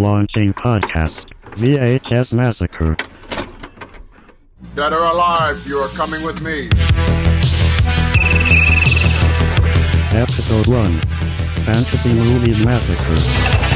Launching podcast VHS Massacre. Dead or alive, you are coming with me. Episode 1 Fantasy Movies Massacre.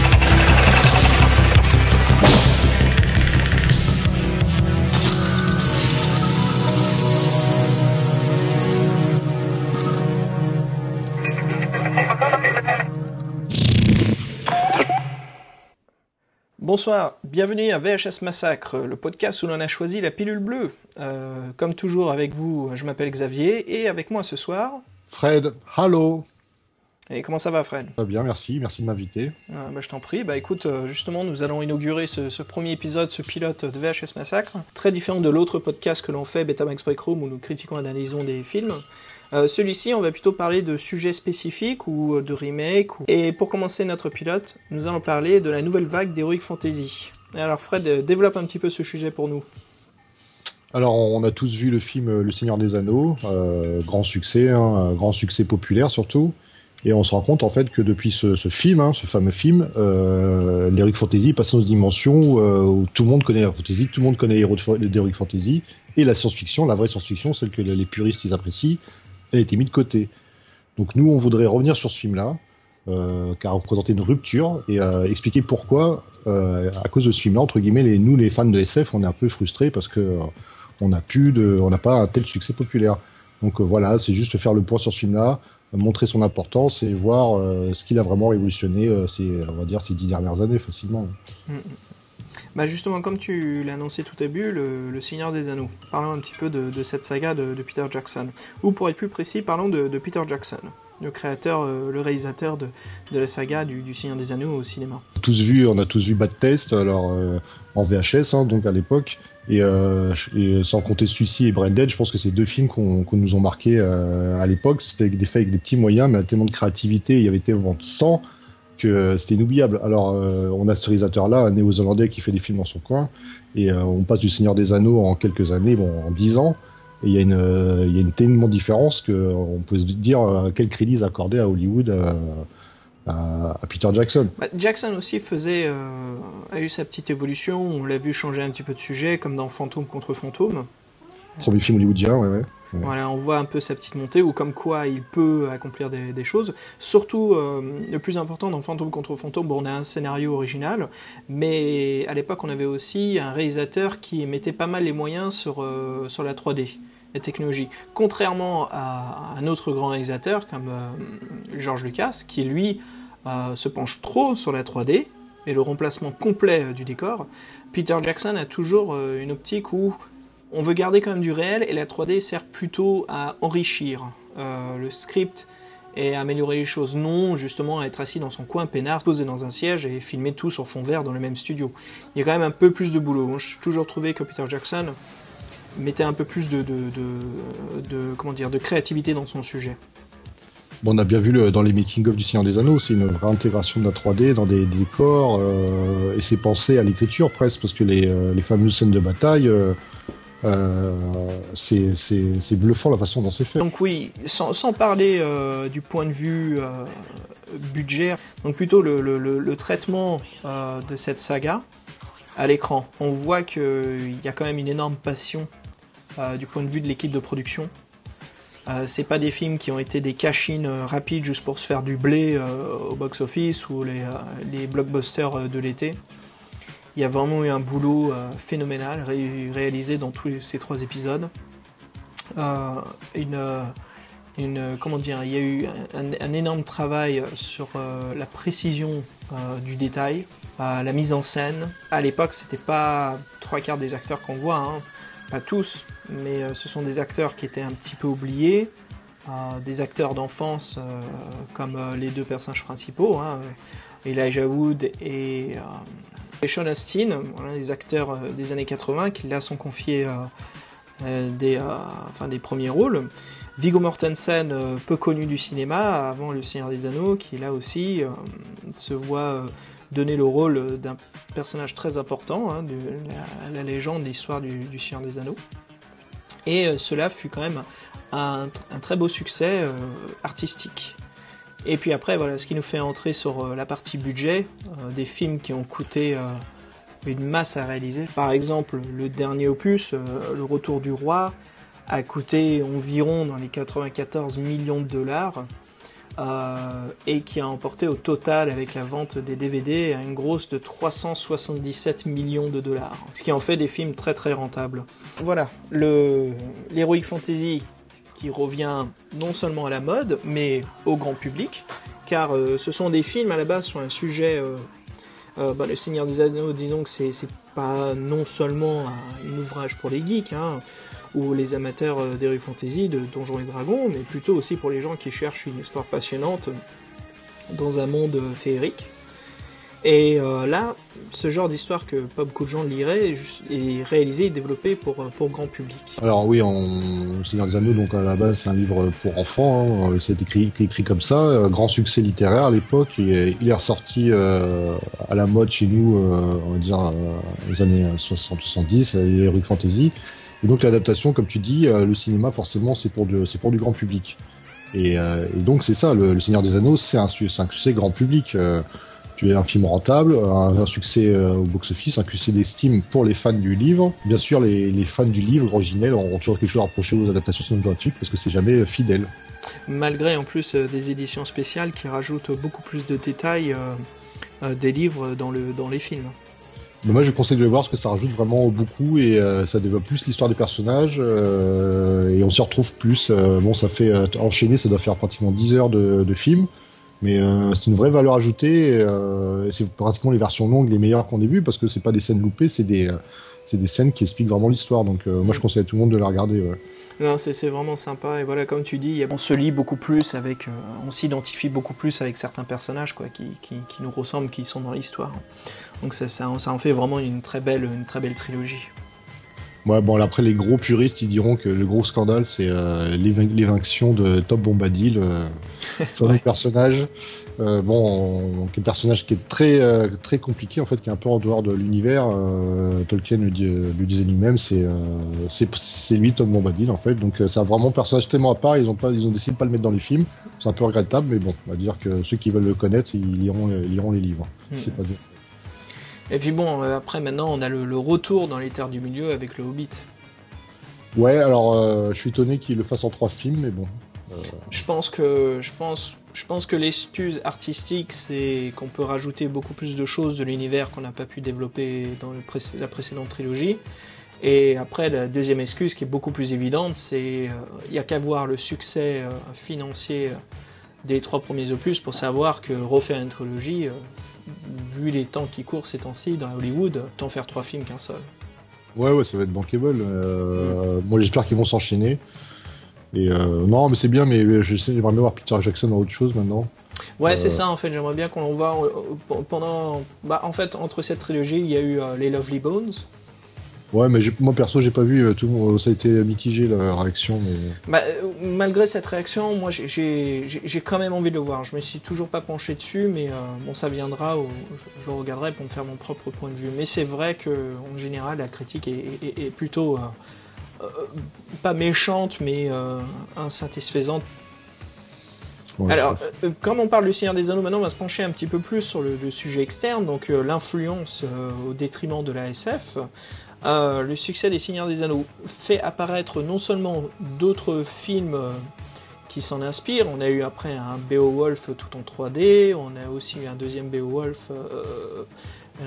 Bonsoir, bienvenue à VHS Massacre, le podcast où l'on a choisi la pilule bleue. Euh, comme toujours avec vous, je m'appelle Xavier et avec moi ce soir. Fred, hello. Et comment ça va Fred? Très bien, merci, merci de m'inviter. Ah, bah, Je t'en prie. Bah écoute, euh, justement, nous allons inaugurer ce, ce premier épisode, ce pilote de VHS Massacre, très différent de l'autre podcast que l'on fait, Betamax Break Room, où nous critiquons et analysons des films. Euh, Celui-ci, on va plutôt parler de sujets spécifiques ou de remakes. Et pour commencer notre pilote, nous allons parler de la nouvelle vague d'Heroic Fantasy. Alors Fred, euh, développe un petit peu ce sujet pour nous. Alors, on a tous vu le film euh, Le Seigneur des Anneaux, euh, grand succès, hein, grand succès populaire surtout. Et on se rend compte en fait que depuis ce, film, hein, ce fameux film, euh, l'Heroic Fantasy passe dans une dimension euh, où tout le monde connaît la fantasy, tout le monde connaît les Fantasy, et la science-fiction, la vraie science-fiction, celle que les puristes apprécient, a été mise de côté. Donc nous, on voudrait revenir sur ce film-là, euh, car représenter une rupture et euh, expliquer pourquoi, euh, à cause de ce film-là, entre guillemets, les, nous les fans de SF, on est un peu frustrés parce que on n'a on n'a pas un tel succès populaire. Donc voilà, c'est juste faire le point sur ce film-là, montrer son importance et voir ce qu'il a vraiment révolutionné ces, on va dire, ces dix dernières années facilement. Bah justement, comme tu l'as annoncé tout au début, le, Seigneur des Anneaux. Parlons un petit peu de, cette saga de, Peter Jackson. Ou pour être plus précis, parlons de, Peter Jackson, le créateur, euh, le réalisateur de, la saga du, Seigneur des Anneaux au cinéma. Tous vu, on a tous vu Bad Taste, alors euh, en VHS, hein, donc à l'époque. Et, euh, sans compter celui-ci et Brain Dead, je pense que c'est deux films qu'on nous ont marqué euh, à l'époque. C'était des faits avec des petits moyens, mais tellement de créativité, il y avait tellement de sang que euh, c'était inoubliable. Alors, euh, on a ce réalisateur-là, un néo-zélandais qui fait des films dans son coin, et euh, on passe du Seigneur des Anneaux en quelques années, bon, en dix ans, et il y a une, il y a une tellement différence que euh, on peut se dire quel crédit ils accordaient à Hollywood, à, à Peter Jackson. Bah, Jackson aussi faisait, euh, a eu sa petite évolution. On l'a vu changer un petit peu de sujet, comme dans Fantôme contre Fantôme. Premier film hollywoodien, ouais, ouais. Voilà, on voit un peu sa petite montée, ou comme quoi il peut accomplir des, choses. Surtout, euh, le plus important dans Fantôme contre Fantôme, bon, on a un scénario original, mais à l'époque, on avait aussi un réalisateur qui mettait pas mal les moyens sur, euh, sur la 3D, la technologie. Contrairement à un autre grand réalisateur comme euh, George Lucas, qui lui se penche trop sur la 3D et le remplacement complet du décor, Peter Jackson a toujours une optique où on veut garder quand même du réel et la 3D sert plutôt à enrichir euh, le script et à améliorer les choses. Non, justement, à être assis dans son coin peinard, posé dans un siège et filmer tout sur fond vert dans le même studio. Il y a quand même un peu plus de boulot. J'ai toujours trouvé que Peter Jackson mettait un peu plus de, créativité dans son sujet. On a bien vu dans les making-of du Seigneur des Anneaux, c'est une vraie intégration de la 3D dans des, décors, euh, et c'est pensé à l'écriture presque, parce que les, euh, les fameuses scènes de bataille, c'est c'est- bluffant la façon dont c'est fait. Donc oui, sans, parler euh, du point de vue euh, budget, donc plutôt le, traitement euh, de cette saga à l'écran. On voit qu'il y a quand même une énorme passion euh, du point de vue de l'équipe de production. Euh, c'est pas des films qui ont été des euh, rapides juste pour se faire du blé euh, au box-office ou les, euh, blockbusters euh, de l'été. Il y a vraiment eu un boulot euh, phénoménal ré- réalisé dans tous ces trois épisodes. Euh, une, euh, une, comment dire, il y a eu un, énorme travail sur la précision du détail, la mise en scène. À l'époque, c'était pas trois quarts des acteurs qu'on voit, hein, pas tous, mais ce sont des acteurs qui étaient un petit peu oubliés, des acteurs d'enfance comme les deux personnages principaux, hein, Elijah Wood et, Sean Astin, voilà, des acteurs euh, des années 80 qui là sont confiés des, enfin, des premiers rôles. Viggo Mortensen, euh, peu connu du cinéma, avant Le Seigneur des Anneaux, qui là aussi euh, se voit donner le rôle d'un personnage très important, hein, de la, légende, l'histoire du, du Seigneur des Anneaux. Et cela fut quand même un, très beau succès artistique. Et puis après, voilà, ce qui nous fait entrer sur euh, la partie budget, euh, des films qui ont coûté euh, une masse à réaliser. Par exemple, le dernier opus, Le Retour du Roi, a coûté environ dans les 94 millions de dollars. et qui a emporté au total avec la vente des DVD une grosse de 377 millions de dollars. Ce qui en fait des films très très rentables. Voilà, le l'heroic fantasy qui revient non seulement à la mode, mais au grand public, car euh, ce sont des films à la base sur un sujet. Euh, euh, bah, le Seigneur des Anneaux, disons que c'est pas non seulement un, ouvrage pour les geeks, hein, ou les amateurs d'heroic fantasy, de Donjons et Dragons, mais plutôt aussi pour les gens qui cherchent une histoire passionnante dans un monde féerique. Et euh, là, ce genre d'histoire que pas beaucoup de gens liraient est réalisé et développé pour, euh, pour grand public. Alors oui, on... Seigneur des Anneaux, donc à la base c'est un livre pour enfants, hein. c'est écrit, écrit comme ça, euh, grand succès littéraire à l'époque, et il est ressorti euh, à la mode chez nous, euh, on va dire, les années 60-70, les Heroic Fantasy, et donc l'adaptation, comme tu dis, le cinéma forcément c'est pour, du- pour du grand public. Et, et donc c'est ça, le, Seigneur des Anneaux, c'est un, un succès grand public. Tu es un film rentable, un, un succès euh, au box-office, un succès d'estime pour les fans du livre. Bien sûr, les, les fans du livre originel auront toujours quelque chose à reprocher aux adaptations cinématographiques parce que c'est jamais euh, fidèle. Malgré en plus euh, des éditions spéciales qui rajoutent beaucoup plus de détails euh, des livres dans, le, dans les films. Mais moi, je conseille de le voir parce que ça rajoute vraiment beaucoup et euh, ça développe plus l'histoire des personnages euh, et on s'y retrouve plus. Euh, bon, ça fait enchaîner, ça doit faire pratiquement 10 heures de, de film. Mais euh, c'est une vraie valeur ajoutée. euh, c'est pratiquement les versions longues les meilleures qu'on ait vues parce que c'est pas des scènes loupées, c'est des euh, c'est des scènes qui expliquent vraiment l'histoire. Donc moi je conseille à tout le monde de la regarder. ouais. Non, c'est c'est vraiment sympa. Et voilà, comme tu dis, on se lit beaucoup plus avec, on s'identifie beaucoup plus avec certains personnages, quoi, qui, qui, qui nous ressemblent, qui sont dans l'histoire. Donc ça, ça, ça en fait vraiment une très belle, une très belle trilogie. Ouais, bon, après, les gros puristes, ils diront que le gros scandale, c'est euh, l'évinction de Top Bombadil, euh, Ouais. personnage. Euh, bon, un personnage qui est très euh, très compliqué, en fait, qui est un peu en dehors de l'univers. Euh, Tolkien le, dit- le disait lui-même, c'est euh, c'est lui, Tom Bombadil, en fait. Donc, euh, c'est vraiment un personnage tellement à part, ils ont, pas, ils ont décidé de pas le mettre dans les films. C'est un peu regrettable, mais bon, on va dire que ceux qui veulent le connaître, ils liront, ils liront les livres. Mm. C'est pas dur. Et puis bon, euh, après maintenant, on a le, le retour dans les terres du milieu avec le Hobbit. Ouais, alors, euh, je suis étonné qu'il le fasse en trois films, mais bon. Je pense que je pense je pense que l'excuse artistique c'est qu'on peut rajouter beaucoup plus de choses de l'univers qu'on n'a pas pu développer dans le pré- la précédente trilogie. Et après la deuxième excuse qui est beaucoup plus évidente, c'est il n'y a qu'à voir le succès euh, financier euh, des trois premiers opus pour savoir que refaire une trilogie, euh, vu les temps qui courent ces temps-ci dans Hollywood, tant faire trois films qu'un seul. Ouais, ouais, ça va être bankable. Euh, Moi, j'espère qu'ils vont s'enchaîner. Et euh, non, mais c'est bien, mais euh, j'aimerais bien voir Peter Jackson dans autre chose maintenant. Ouais, c'est Euh. ça en fait. J'aimerais bien qu'on le voit pendant. Bah, en fait, entre cette trilogie, il y a eu les Lovely Bones. Ouais, mais moi perso, j'ai pas vu. euh, Tout, le monde- ça a été mitigé la réaction, mais Bah, euh, malgré cette réaction, moi j'ai- quand même envie de le voir. Je me suis toujours pas penché dessus, mais euh, bon, ça viendra. Je, regarderai pour me faire mon propre point de vue. Mais c'est vrai que en général, la critique est, est- est plutôt euh, pas méchante, mais euh, insatisfaisante ouais. Alors, comme on parle du Seigneur des Anneaux, maintenant on va se pencher un petit peu plus sur le, le sujet externe, donc l'influence au détriment de la SF. Euh, le succès des Seigneurs des Anneaux fait apparaître non seulement d'autres films euh, qui s'en inspirent, on a eu après un Beowulf tout en 3D, on a aussi eu un deuxième Beowulf euh,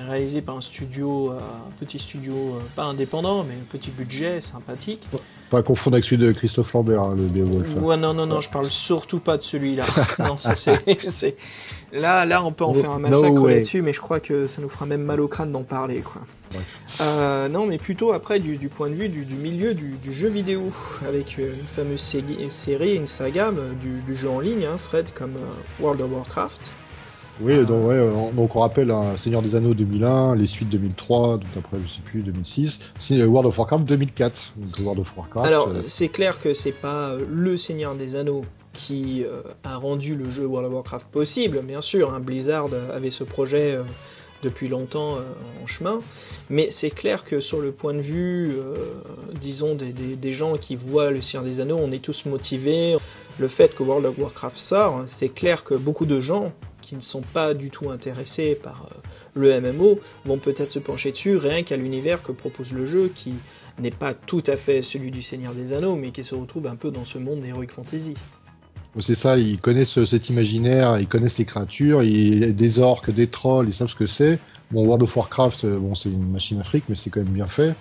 réalisé par un studio, un petit studio, pas indépendant, mais un petit budget, sympathique. pas à confondre avec celui de Christophe Lambert, hein, le Beowulf. Ouais, non, non, non, je parle surtout pas de celui-là. non, ça c'est, c'est- Là, là, on peut en No- faire un massacre là-dessus, mais je crois que ça nous fera même mal au crâne d'en parler, quoi. Euh, non, mais plutôt après du, du point de vue du, du milieu du, du jeu vidéo, avec une fameuse sé- série, une saga euh, du, jeu en ligne, hein, Fred, comme euh, World of Warcraft. Oui, donc, ouais, donc on rappelle hein, Seigneur des Anneaux 2001, les suites 2003, donc après je sais plus 2006, si, euh, World of Warcraft 2004. Donc World of Warcraft. Alors, euh, c'est clair que c'est pas le Seigneur des Anneaux qui a rendu le jeu World of Warcraft possible, bien sûr. hein, Blizzard avait ce projet depuis longtemps euh, en chemin, mais c'est clair que sur le point de vue, euh, disons, des, des- gens qui voient le Seigneur des Anneaux, on est tous motivés. le fait que World of Warcraft sort, c'est clair que beaucoup de gens qui ne sont pas du tout intéressés par euh, le MMO vont peut-être se pencher dessus rien qu'à l'univers que propose le jeu qui n'est pas tout à fait celui du Seigneur des Anneaux mais qui se retrouve un peu dans ce monde d'Heroic Fantasy. C'est ça, ils connaissent cet imaginaire, ils connaissent les créatures, ils, des orques, des trolls, ils savent ce que c'est. Bon, World of Warcraft, euh, bon, c'est une machine afrique, mais c'est quand même bien fait.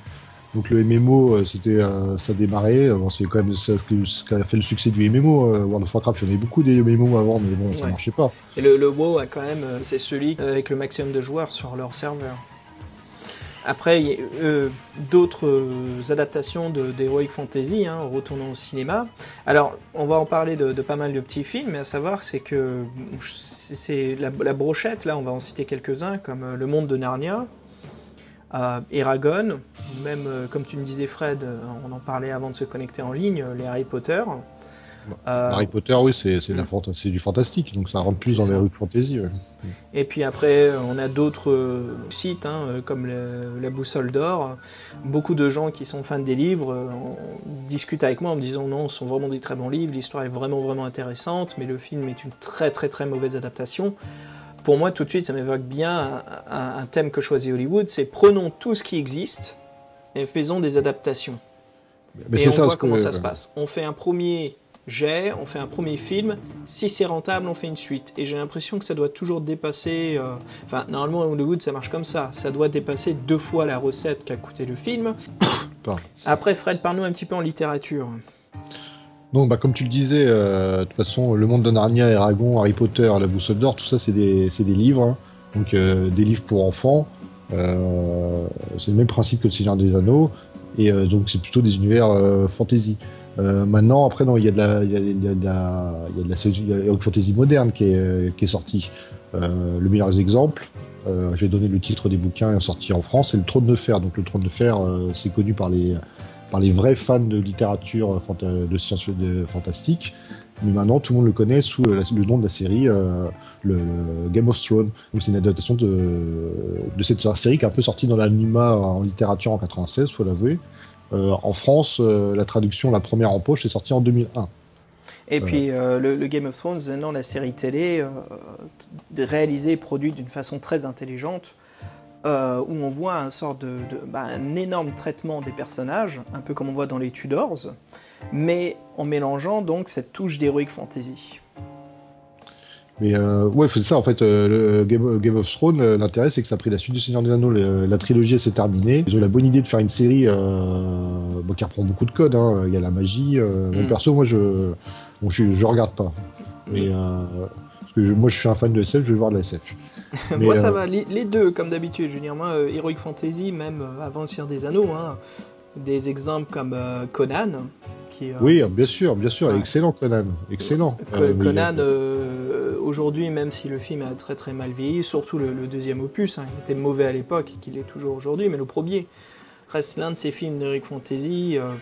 Donc le MMO, euh, c'était, euh, ça démarrait. Bon, c'est quand même ça, ce qui a fait le succès du MMO. World of Warcraft, il y en avait beaucoup des MMO avant, mais bon, ça Ouais. marchait pas. Et le, le WoW a quand même, c'est celui avec le maximum de joueurs sur leur serveur. Après, euh, d'autres euh, adaptations d'Heroic Fantasy, hein, retournons au cinéma. Alors, on va en parler de, pas mal de petits films, mais à savoir, c'est que c'est la, brochette, là, on va en citer quelques-uns, comme euh, Le Monde de Narnia, Eragon, même, comme tu me disais, Fred, on en parlait avant de se connecter en ligne, les Harry Potter. Euh, Harry Potter, oui, c'est, c'est, fanta- du fantastique, donc ça rentre plus dans ça. les rues de fantasy. ouais. Et puis après, on a d'autres euh, sites, hein, euh, comme le- la Boussole d'Or. Beaucoup de gens qui sont fans des livres euh, discutent avec moi en me disant non, ce sont vraiment des très bons livres, l'histoire est vraiment vraiment intéressante, mais le film est une très très très mauvaise adaptation. Pour moi, tout de suite, ça m'évoque bien un, un- un thème que choisit Hollywood, c'est prenons tout ce qui existe et faisons des adaptations. Mais et on voit ce comment que- ça se passe. On fait un premier jet, on fait un premier film. Si c'est rentable, on fait une suite. Et j'ai l'impression que ça doit toujours dépasser. euh, Enfin, normalement, à Hollywood, ça marche comme ça. Ça doit dépasser deux fois la recette qu'a coûté le film. Pardon. Après, Fred, parle-nous un petit peu en littérature. Donc, bah, comme tu le disais, euh, de toute façon, le monde de Narnia, Eragon, Harry Potter, la Boussole d'Or, tout ça, c'est des, des livres. hein. Donc, euh, des livres pour enfants. C'est le même principe que le Seigneur des Anneaux. Et donc, c'est plutôt des univers fantasy. Euh, maintenant, après, non, il y a de la, il y a, de la, il y a de la, il fantasy moderne qui est, qui est sorti. Euh, le meilleur exemple, euh, j'ai donné le titre des bouquins sortis en France, c'est le Trône de Fer. Donc, le Trône de Fer, euh, c'est connu par les, par les vrais fans de littérature de science de fantastique. Mais maintenant, tout le monde le connaît sous le nom de la série, le Game of Thrones. Donc, c'est une adaptation de, de cette série qui est un peu sortie dans l'anima en littérature en 96, faut l'avouer. Euh, en France, euh, la traduction, la première en poche, est sortie en 2001. Et puis, euh, le, le Game of Thrones, maintenant, la série télé, euh, réalisée et produite d'une façon très intelligente, euh, où on voit un sort de, de- bah, un énorme traitement des personnages, un peu comme on voit dans les Tudors, mais en mélangeant donc cette touche d'heroic fantasy. Mais euh, ouais, c'est ça en fait. euh, le Game, Game of Thrones, euh, l'intérêt c'est que ça a pris la suite du Seigneur des Anneaux. le- la trilogie s'est terminée. Ils ont la bonne idée de faire une série euh, bon, qui reprend beaucoup de codes. hein. Il y a la magie. Euh, Mon Mm. perso, moi je, bon, je, je regarde pas. Mais euh, parce que je- moi je suis un fan de SF, je vais voir de la SF. Mais, moi, ça euh, va, les, les deux, comme d'habitude. Je veux dire, moi, euh, heroic fantasy, même euh, avant le Seigneur des Anneaux, hein, des exemples comme euh, Conan, qui, euh, Oui, bien sûr, bien sûr, Ouais. excellent Conan, excellent. Euh, Conan, euh, aujourd'hui, même si le film a très très mal vieilli, surtout le, deuxième opus, hein, il était mauvais à l'époque et qu'il est toujours aujourd'hui, mais le premier reste l'un de ces films d'Eric Fantasy euh,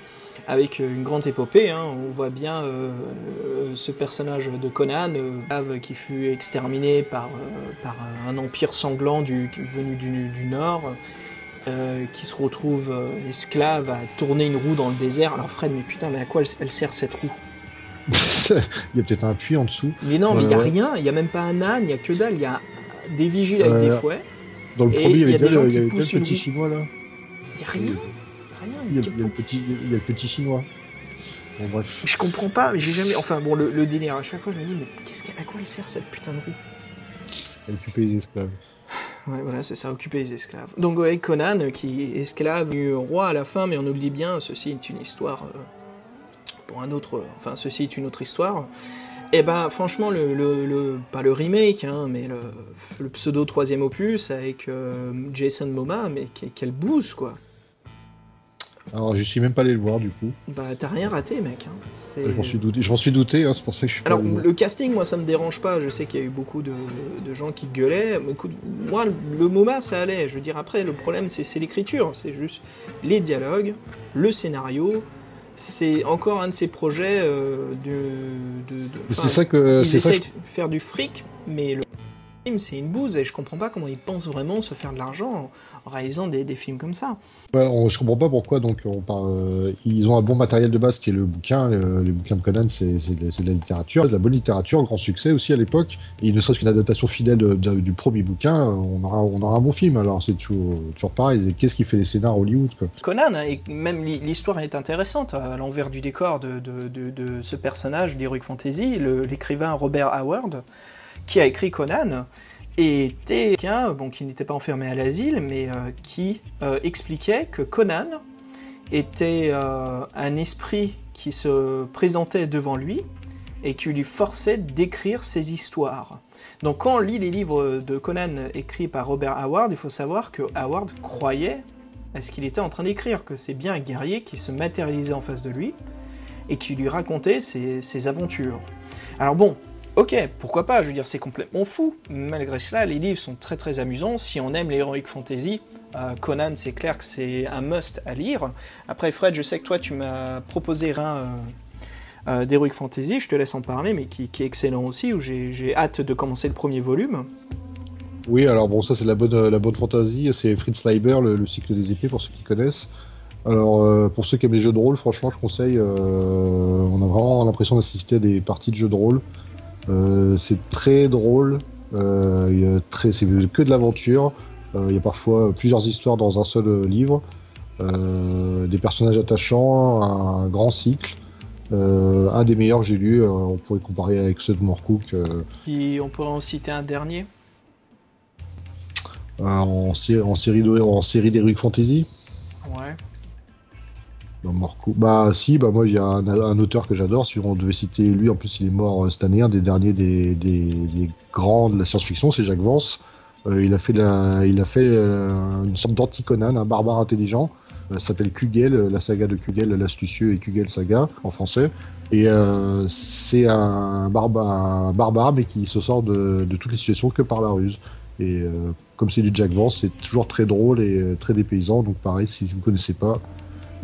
avec une grande épopée. hein. On voit bien euh, euh, ce personnage de Conan, qui fut exterminé par, un empire sanglant venu du, nord. qui se retrouve esclave à tourner une roue dans le désert. Alors Fred, mais putain, mais à quoi elle sert cette roue? Il y a peut-être un puits en dessous. Mais non, mais il n'y a ouais. rien, il n'y a même pas un âne, il n'y a que dalle, il y a des vigiles avec Euh, des fouets, Dans le premier, il y avait des gens qui poussent le petit chinois là. il n'y a rien, il y a rien. Il y, a, il y a le petit, il y a le petit chinois. Bon bref. Je comprends pas, mais j'ai jamais. Enfin bon, le, le délire, à chaque fois je me dis, mais qu'est-ce à quoi elle sert cette putain de roue occuper les esclaves. Ouais, voilà, c'est ça, occuper les esclaves. Donc, ouais, Conan, euh, qui est esclave, devenu roi à la fin, mais on dit bien, ceci est une histoire euh, pour un autre. Enfin, ceci est une autre histoire. Et ben, franchement, le, le, le- pas le remake, hein, mais le, le pseudo troisième opus avec euh, Jason Momoa, mais quel, quel boost, quoi. Alors je suis même pas allé le voir du coup. Bah, t'as rien raté, mec. Hein. Je m'en suis douté, je m'en suis douté, hein, c'est pour ça que je suis Alors, pas le casting, moi, ça me dérange pas. Je sais qu'il y a eu beaucoup de, de gens qui gueulaient. Mais Écoute, moi, le MoMA, ça allait. Je veux dire, après, le problème, c'est l'écriture. C'est juste les dialogues, le scénario. C'est encore un de ces projets euh, de. de, de- C'est ça que ils essayent de faire du fric, mais le. C'est une bouse et je comprends pas comment ils pensent vraiment se faire de l'argent en réalisant des, des films comme ça. Ouais, on- je comprends pas pourquoi donc on parle, euh, ils ont un bon matériel de base qui est le bouquin, le, les bouquins de Conan c'est de, la littérature, de la bonne littérature, grand succès aussi à l'époque. Et ne serait-ce qu'une adaptation fidèle de- de- du premier bouquin, on aura on aura un bon film. Alors c'est toujours, toujours pareil. Qu'est-ce qui fait les scénars Hollywood quoi Conan, hein, et même l'hi- l'histoire est intéressante à l'envers du décor de, ce personnage d'Heroic Fantasy, l'écrivain Robert Howard, qui a écrit Conan, était quelqu'un bon, qui n'était pas enfermé à l'asile, mais euh, qui euh, expliquait que Conan était euh, un esprit qui se présentait devant lui et qui lui forçait d'écrire ses histoires. Donc quand on lit les livres de Conan écrits par Robert Howard, il faut savoir que Howard croyait à ce qu'il était en train d'écrire, que c'est bien un guerrier qui se matérialisait en face de lui et qui lui racontait ses, ses aventures. Alors bon, ok, pourquoi pas, je veux dire, c'est complètement fou. Malgré cela, les livres sont très très amusants. Si on aime l'heroic fantasy, euh, Conan, c'est clair que c'est un must à lire. Après, Fred, je sais que toi, tu m'as proposé un euh, euh, d'heroic fantasy, je te laisse en parler, mais qui, est excellent aussi, où j'ai hâte de commencer le premier volume. Oui, alors bon, ça c'est la bonne, la bonne fantasy, c'est Fritz Leiber, le, le cycle des épées pour ceux qui connaissent. Alors euh, pour ceux qui aiment les jeux de rôle, franchement, je conseille. on a vraiment l'impression d'assister à des parties de jeux de rôle. Euh, c'est très drôle. Euh, très, c'est que de l'aventure. Euh, il y a parfois plusieurs histoires dans un seul livre. Des personnages attachants, un grand cycle. Euh, un des meilleurs que j'ai lu. euh, on pourrait comparer avec ceux de Moorcook. euh, Puis on pourrait en citer un dernier? En, sé- en série de, en série d'Heroic Fantasy Ouais. Bah, bah si bah moi il y a un, auteur que j'adore si on devait citer lui en plus il est mort euh, cette année un des derniers des, des, des grands de la science-fiction c'est Jacques Vance. Euh, il a fait la, il a fait euh, une sorte d'anti-Conan un barbare intelligent. Euh, ça s'appelle Kugel la saga de Kugel l'astucieux et Kugel saga en français. Et c'est un barbare, un barbare mais qui se sort de, de toutes les situations que par la ruse. Et comme c'est du Jack Vance, c'est toujours très drôle et très dépaysant. Donc pareil, si vous ne connaissez pas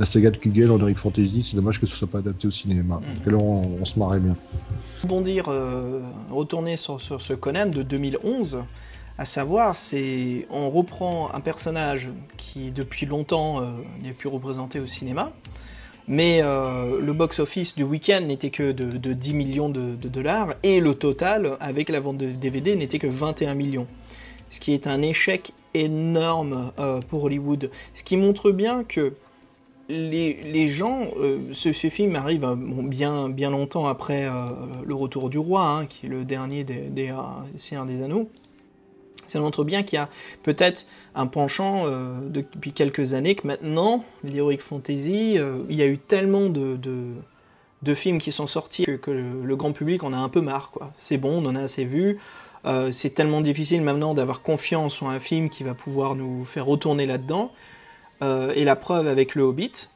la saga de Kugel en Eric Fantasy, c'est dommage que ce soit pas adapté au cinéma. Parce que là, on, on se marrait bien. rebondir, euh, retourner sur, sur ce Conan de 2011, à savoir, c'est on reprend un personnage qui depuis longtemps euh, n'est plus représenté au cinéma, mais euh, le box-office du week-end n'était que de, de 10 millions de, de dollars et le total avec la vente de DVD n'était que 21 millions, ce qui est un échec énorme euh, pour Hollywood, ce qui montre bien que les, gens, euh, ce, film arrive bon, bien, bien longtemps après euh, Le Retour du Roi, hein, qui est le dernier des, des euh, Seigneurs des Anneaux. Ça montre bien qu'il y a peut-être un penchant depuis quelques années que maintenant, l'Heroic Fantasy, il y a eu tellement de, de, films qui sont sortis que, le, le grand public en a un peu marre. C'est bon, on en a assez vu. C'est tellement difficile maintenant d'avoir confiance en un film qui va pouvoir nous faire retourner là-dedans. Euh, et la preuve avec Le Hobbit,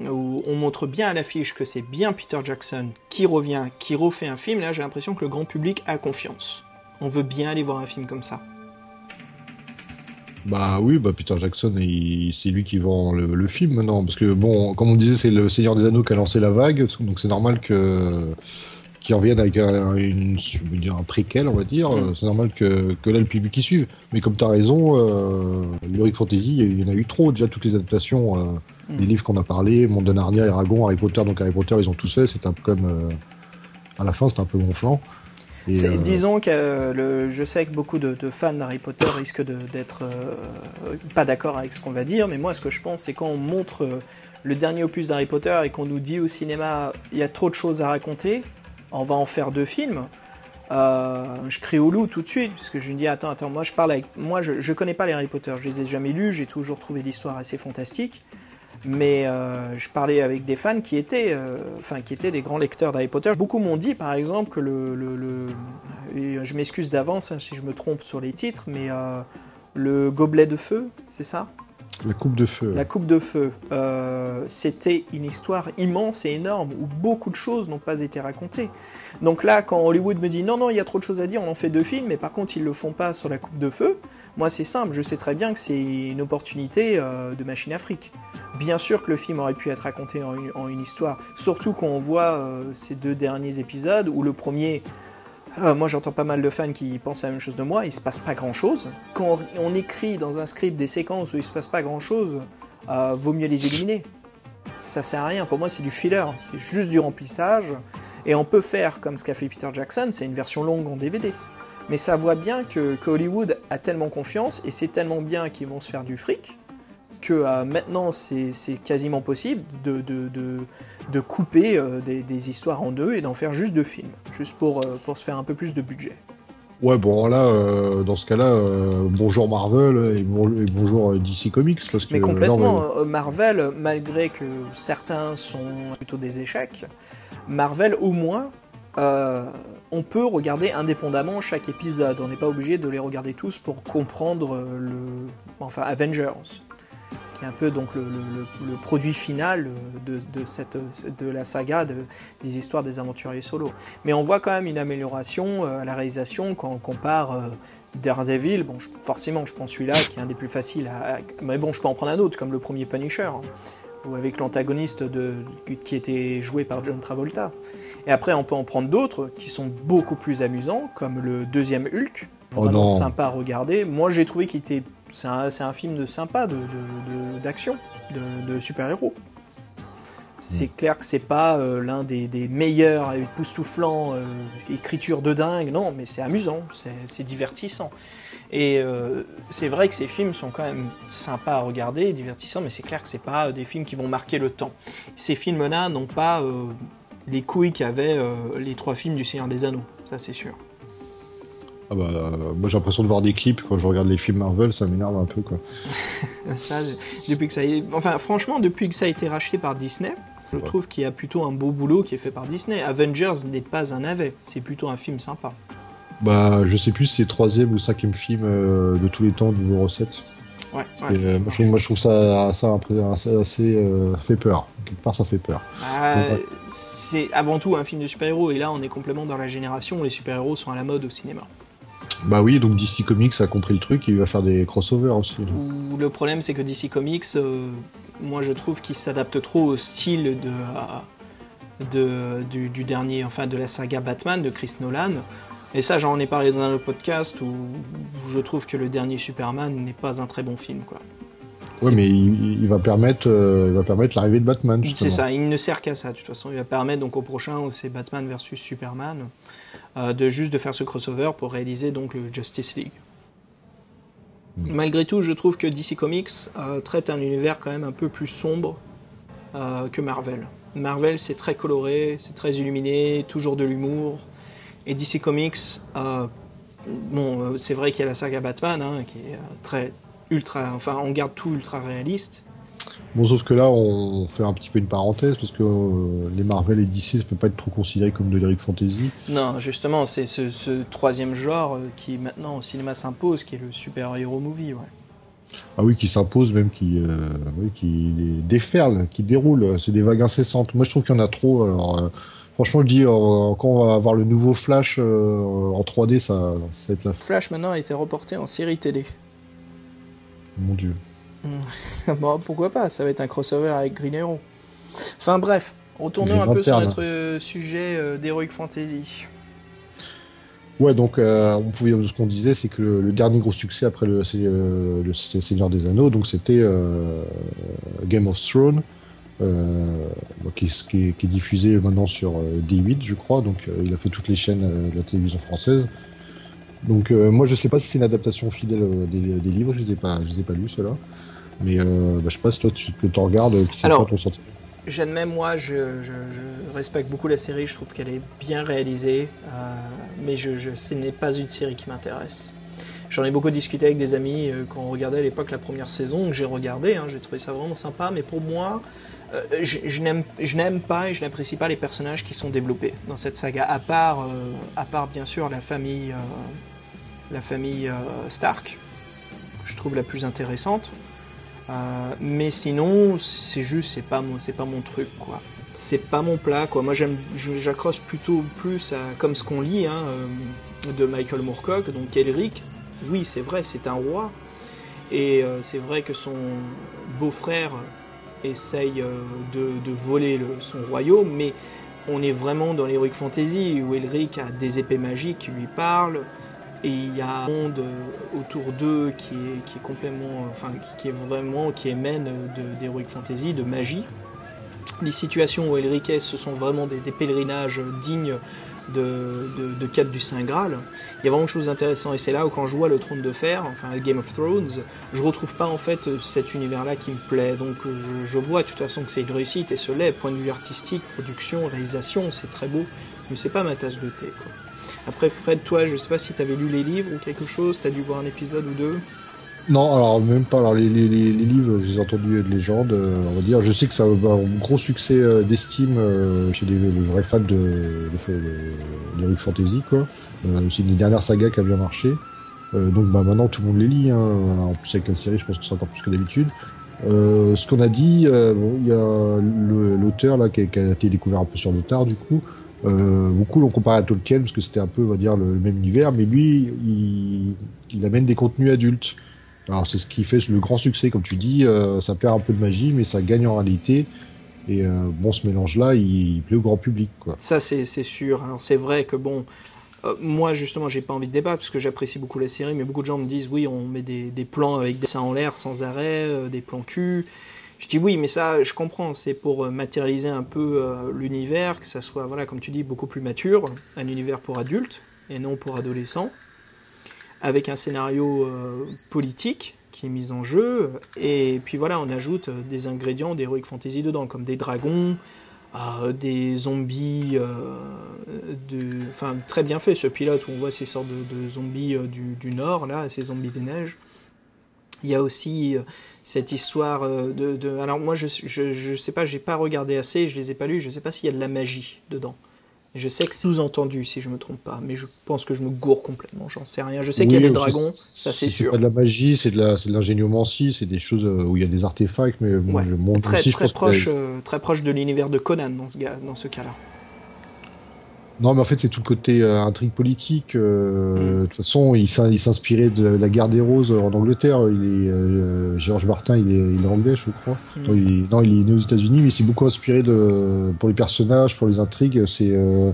où on montre bien à l'affiche que c'est bien Peter Jackson qui revient, qui refait un film. Là, j'ai l'impression que le grand public a confiance. On veut bien aller voir un film comme ça. Bah oui, bah Peter Jackson, c'est lui qui vend le, le film maintenant. Parce que bon, comme on disait, c'est le Seigneur des Anneaux qui a lancé la vague. Donc c'est normal que qu'ils reviennent avec un, une, un préquel, on va dire. Mm. C'est normal que, que là, le public y suive. Mais comme t'as raison, euh, l'Heroic Fantasy, il y en a eu trop. Déjà, toutes les adaptations, euh, Mm. les livres qu'on a parlé, Monde de Narnia, Eragon, Harry Potter. Donc Harry Potter, ils ont tous fait. C'est un peu comme... euh, à la fin, c'est un peu gonflant. Euh, Disons que euh, le, je sais que beaucoup de, de fans d'Harry Potter risquent d'être euh, pas d'accord avec ce qu'on va dire, mais moi ce que je pense c'est quand on montre euh, le dernier opus d'Harry Potter et qu'on nous dit au cinéma il y a trop de choses à raconter, on va en faire deux films. euh, je crie au loup tout de suite puisque je me dis attends attends moi je parle avec moi je, je connais pas les Harry Potter je les ai jamais lus j'ai toujours trouvé l'histoire assez fantastique mais euh, je parlais avec des fans qui étaient, euh, enfin qui étaient des grands lecteurs d'Harry Potter. Beaucoup m'ont dit, par exemple, que le, je m'excuse d'avance hein, si je me trompe sur les titres, mais le gobelet de feu, c'est ça? La coupe de feu. La coupe de feu, euh, c'était une histoire immense et énorme où beaucoup de choses n'ont pas été racontées. Donc là, quand Hollywood me dit non, non, il y a trop de choses à dire, on en fait deux films, mais par contre ils le font pas sur la coupe de feu, moi c'est simple, je sais très bien que c'est une opportunité euh, de machine fric. Bien sûr que le film aurait pu être raconté en une, en une histoire, surtout quand on voit euh, ces deux derniers épisodes où le premier Euh, moi, j'entends pas mal de fans qui pensent la même chose de moi. Il se passe pas grand chose. Quand on écrit dans un script des séquences où il se passe pas grand chose, euh, vaut mieux les éliminer. Ça sert à rien. Pour moi, c'est du filler. C'est juste du remplissage. Et on peut faire comme ce qu'a fait Peter Jackson, c'est une version longue en DVD. Mais ça voit bien que, que Hollywood a tellement confiance et c'est tellement bien qu'ils vont se faire du fric que euh, maintenant c'est quasiment possible de, de, de, de couper euh, des, des histoires en deux et d'en faire juste deux films, juste pour, euh, pour se faire un peu plus de budget. Ouais, bon là, euh, dans ce cas-là, bonjour Marvel et, bon- et bonjour DC Comics parce que Mais complètement, Marvel, malgré que certains sont plutôt des échecs, Marvel au moins, euh, on peut regarder indépendamment chaque épisode. On n'est pas obligé de les regarder tous pour comprendre le, enfin Avengers, un peu donc le, produit final de, cette, de la saga de- des histoires des aventuriers solo. Mais on voit quand même une amélioration euh, à la réalisation quand on compare. euh, Daredevil, bon, je- forcément, je prends celui-là qui est un des plus faciles à, Mais bon, je peux en prendre un autre, comme le premier Punisher, hein, ou avec l'antagoniste qui était joué par John Travolta. Et après, on peut en prendre d'autres qui sont beaucoup plus amusants, comme le deuxième Hulk, Oh vraiment non. sympa à regarder. Moi, j'ai trouvé qu'il était. C'est un, film de sympa, de- de- de- d'action, de, de super-héros. C'est clair que c'est pas euh, l'un des, des meilleurs époustouflants euh, écriture de dingue, non, mais c'est amusant, c'est divertissant. Et euh, c'est vrai que ces films sont quand même sympas à regarder, divertissants, mais c'est clair que c'est pas euh, des films qui vont marquer le temps. Ces films-là n'ont pas les couilles qu'avaient les trois films du Seigneur des Anneaux, ça c'est sûr. Ah bah, euh, moi j'ai l'impression de voir des clips quand je regarde les films Marvel, ça m'énerve un peu quoi. Ça, depuis que ça ait- enfin franchement, depuis que ça a été racheté par Disney, je Ouais. trouve qu'il y a plutôt un beau boulot qui est fait par Disney. Avengers n'est pas un navet, c'est plutôt un film sympa. Bah, je sais plus si c'est troisième ou cinquième film euh, de tous les temps niveau recette. Ouais, euh, moi, je trouve, moi, je trouve ça, assez, fait peur. Quelque part, ça fait peur. Ah, c'est avant tout un film de super-héros, et là on est complètement dans la génération où les super-héros sont à la mode au cinéma. Bah oui, donc DC Comics a compris le truc il va faire des crossovers aussi. le problème c'est que DC Comics, euh, moi je trouve qu'il s'adapte trop au style de, euh, de- du, du dernier, enfin de la saga Batman de Chris Nolan. Et ça j'en ai parlé dans un autre podcast où, je trouve que le dernier Superman n'est pas un très bon film quoi. Ouais, C'est- mais il, il va permettre, euh, il va permettre l'arrivée de Batman. C'est ça, il ne sert qu'à ça. De toute façon, il va permettre donc au prochain, où c'est Batman versus Superman, de juste de faire ce crossover pour réaliser donc le Justice League. Malgré tout, je trouve que DC Comics euh, traite un univers quand même un peu plus sombre euh, que Marvel. Marvel, c'est très coloré, c'est très illuminé, toujours de l'humour. Et DC Comics, euh, bon, euh, c'est vrai qu'il y a la saga Batman, hein, qui est euh, très ultra, enfin, on garde tout ultra réaliste. Bon, sauf que là, on fait un petit peu une parenthèse parce que euh, les Marvel et DC, ça peut pas être trop considéré comme de l'Eric Fantasy. Non, justement, c'est ce, ce troisième genre euh, qui maintenant au cinéma s'impose, qui est le super-héros movie. Ouais. Ah oui, qui s'impose, même qui, euh, oui, qui déferle, qui déroule. C'est des vagues incessantes. Moi, je trouve qu'il y en a trop. Alors, euh, franchement, je dis, quand on va avoir le nouveau Flash en 3D, ça, ça va être la... Flash maintenant a été reporté en série télé. Mon Dieu. bon, pourquoi pas Ça va être un crossover avec Green Arrow. Enfin bref, retournons un peu sur notre euh, sujet euh, d'Heroic Fantasy. Ouais, donc euh, on pouvait ce qu'on disait, c'est que le, le dernier gros succès après le, euh, le Seigneur des Anneaux, donc c'était Game of Thrones, qui, est- qui, est- qui est diffusé maintenant sur euh, D8, je crois. Donc il a fait toutes les chaînes de la télévision française. Donc moi je sais pas si c'est une adaptation fidèle des, des livres, je les ai pas, je les ai pas lus ceux-là. Mais euh, bah, je sais pas si toi tu t'en regardes, euh, c'est Alors, quoi ton sentiment J'admets, moi, je, je- je respecte beaucoup la série, je trouve qu'elle est bien réalisée, euh, mais je, je, ce n'est pas une série qui m'intéresse. J'en ai beaucoup discuté avec des amis euh, quand on regardait à l'époque la première saison, que j'ai regardé, hein, j'ai trouvé ça vraiment sympa, mais pour moi, euh, je, je n'aime- pas et je n'apprécie pas les personnages qui sont développés dans cette saga, à part, euh, à part bien sûr la famille, euh, la famille euh, Stark, que je trouve la plus intéressante. Euh, mais sinon, c'est juste, c'est pas mon, c'est pas mon truc, quoi. C'est pas mon plat, quoi. Moi, j'accroche plutôt plus à, comme ce qu'on lit, hein, euh, de Michael Moorcock, donc Elric. Oui, c'est vrai, c'est un roi. Et euh, c'est vrai que son beau-frère essaye de, voler le- son royaume, mais on est vraiment dans l'heroic fantasy où Elric a des épées magiques qui lui parlent et il y a un monde euh, autour d'eux qui est, qui est complètement, enfin qui, est vraiment, qui émène de- d'heroic fantasy, de magie. Les situations où Elric ce sont vraiment des, pèlerinages dignes de, de, de du Saint Graal. Il y a vraiment quelque chose d'intéressant et c'est là où quand je vois le Trône de Fer, enfin Game of Thrones, je retrouve pas en fait cet univers-là qui me plaît. Donc je, je vois de toute façon que c'est une réussite et ce l'est, point de vue artistique, production, réalisation, c'est très beau, mais c'est pas ma tasse de thé. Quoi. Après Fred, toi, je sais pas si t'avais lu les livres ou quelque chose, t'as dû voir un épisode ou deux. Non, alors même pas. Alors les, les, les, livres, j'ai entendu de légendes, euh, on va dire. Je sais que ça a un gros succès euh, d'estime euh, chez les, vrais fans de, de, Fantasy, quoi. C'est une des dernières sagas qui a bien marché. Donc bah maintenant tout le monde les lit. Hein. En plus avec la série, je pense que c'est encore plus que d'habitude. Ce qu'on a dit, il y a l'auteur là qui qui a été découvert un peu sur le tard, du coup. Euh, beaucoup l'ont comparé à Tolkien parce que c'était un peu, on va dire, le, même univers, mais lui, il, il amène des contenus adultes. Alors c'est ce qui fait le grand succès, comme tu dis. euh, ça perd un peu de magie, mais ça gagne en réalité. Et euh, bon, ce mélange-là, il, il plaît au grand public, quoi. Ça, c'est c'est sûr. Alors, c'est vrai que bon, euh, moi, justement, j'ai pas envie de débattre parce que j'apprécie beaucoup la série, mais beaucoup de gens me disent oui, on met des, des plans avec des seins en l'air sans arrêt, euh, des plans cul. Je dis oui, mais ça, je comprends. C'est pour euh, matérialiser un peu euh, l'univers, que ça soit, voilà, comme tu dis, beaucoup plus mature, un univers pour adultes et non pour adolescents, avec un scénario euh, politique qui est mis en jeu. Et puis voilà, on ajoute des ingrédients d'Heroic Fantasy dedans, comme des dragons, des zombies, enfin très bien fait ce pilote où on voit ces sortes de, zombies du, du nord là, ces zombies des neiges. Il y a aussi euh, cette histoire euh, de, de- alors moi je, je je sais pas, j'ai pas regardé assez, je les ai pas lus, je sais pas s'il y a de la magie dedans. Je sais que c'est sous-entendu si je me trompe pas, mais je pense que je me gourre complètement, j'en sais rien. Je sais qu'il y a des c'est- dragons, ça c'est sûr. pas de la magie, c'est de la, c'est de l'ingéniomancie, c'est des choses euh, où il y a des artefacts, mais bon, Ouais. le monde Très aussi, très que- proche, euh, très proche de l'univers de Conan dans ce, dans ce cas-là. Non, mais en fait, c'est tout le côté euh, intrigue politique. euh, Mm. De toute façon, il s'in- il s'inspirait de la guerre des roses en Angleterre. Il est euh, George Martin, il est, il est anglais, je crois. Mm. Non, il est, non, il est né aux États-Unis, mais il s'est beaucoup inspiré de pour les personnages, pour les intrigues. C'est euh,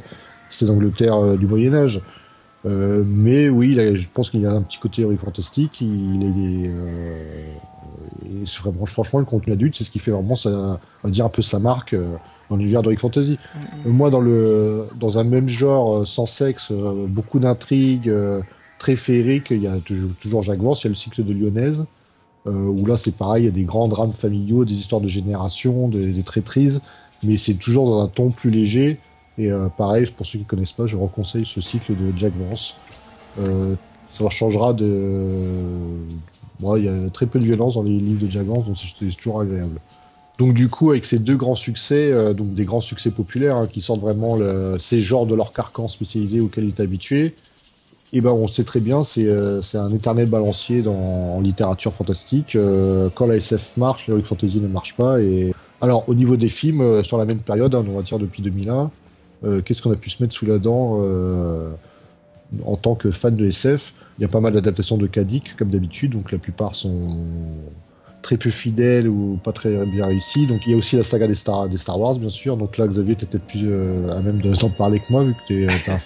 c'est l'Angleterre euh, du Moyen Âge. Euh, mais oui, a- je pense qu'il y a un petit côté fantastique. Il est, euh, c'est franchement, le contenu adulte, c'est ce qui fait vraiment, ça, on va dire un peu sa marque euh, dans l'univers d'Heroic Fantasy. Euh, Moi, dans le dans un même genre euh, sans sexe, euh, beaucoup d'intrigues, très féerique, il y a toujours, Jacques Vance, il y a le cycle de Lyonnaise, où là c'est pareil, il y a des grands drames familiaux, des histoires de génération, des, des traîtrises, mais c'est toujours dans un ton plus léger. Et euh, pareil, pour ceux qui connaissent pas, je reconseille ce cycle de Jack Vance. Euh, ça leur changera de. Bon, il y a très peu de violence dans les livres de Jack Vance, donc c'est toujours agréable. Donc du coup, avec ces deux grands succès, euh, donc des grands succès populaires hein, qui sortent vraiment le, ces genres de leur carcan spécialisé auquel il est habitué, et ben on sait très bien, c'est euh, un éternel balancier dans en littérature fantastique. Euh, quand la SF marche, l'heroic fantasy ne marche pas. Et alors au niveau des films, euh, sur la même période, hein, on va dire depuis 2001, euh, qu'est-ce qu'on a pu se mettre sous la dent euh, en tant que fan de SF Il y a pas mal d'adaptations de Kadik comme d'habitude, donc la plupart sont très peu fidèles ou pas très bien réussis. Donc il y a aussi la saga des Star, Wars, bien sûr. Donc là, Xavier, t'es peut-être plus euh, à même de- parler que moi, vu que t'es euh,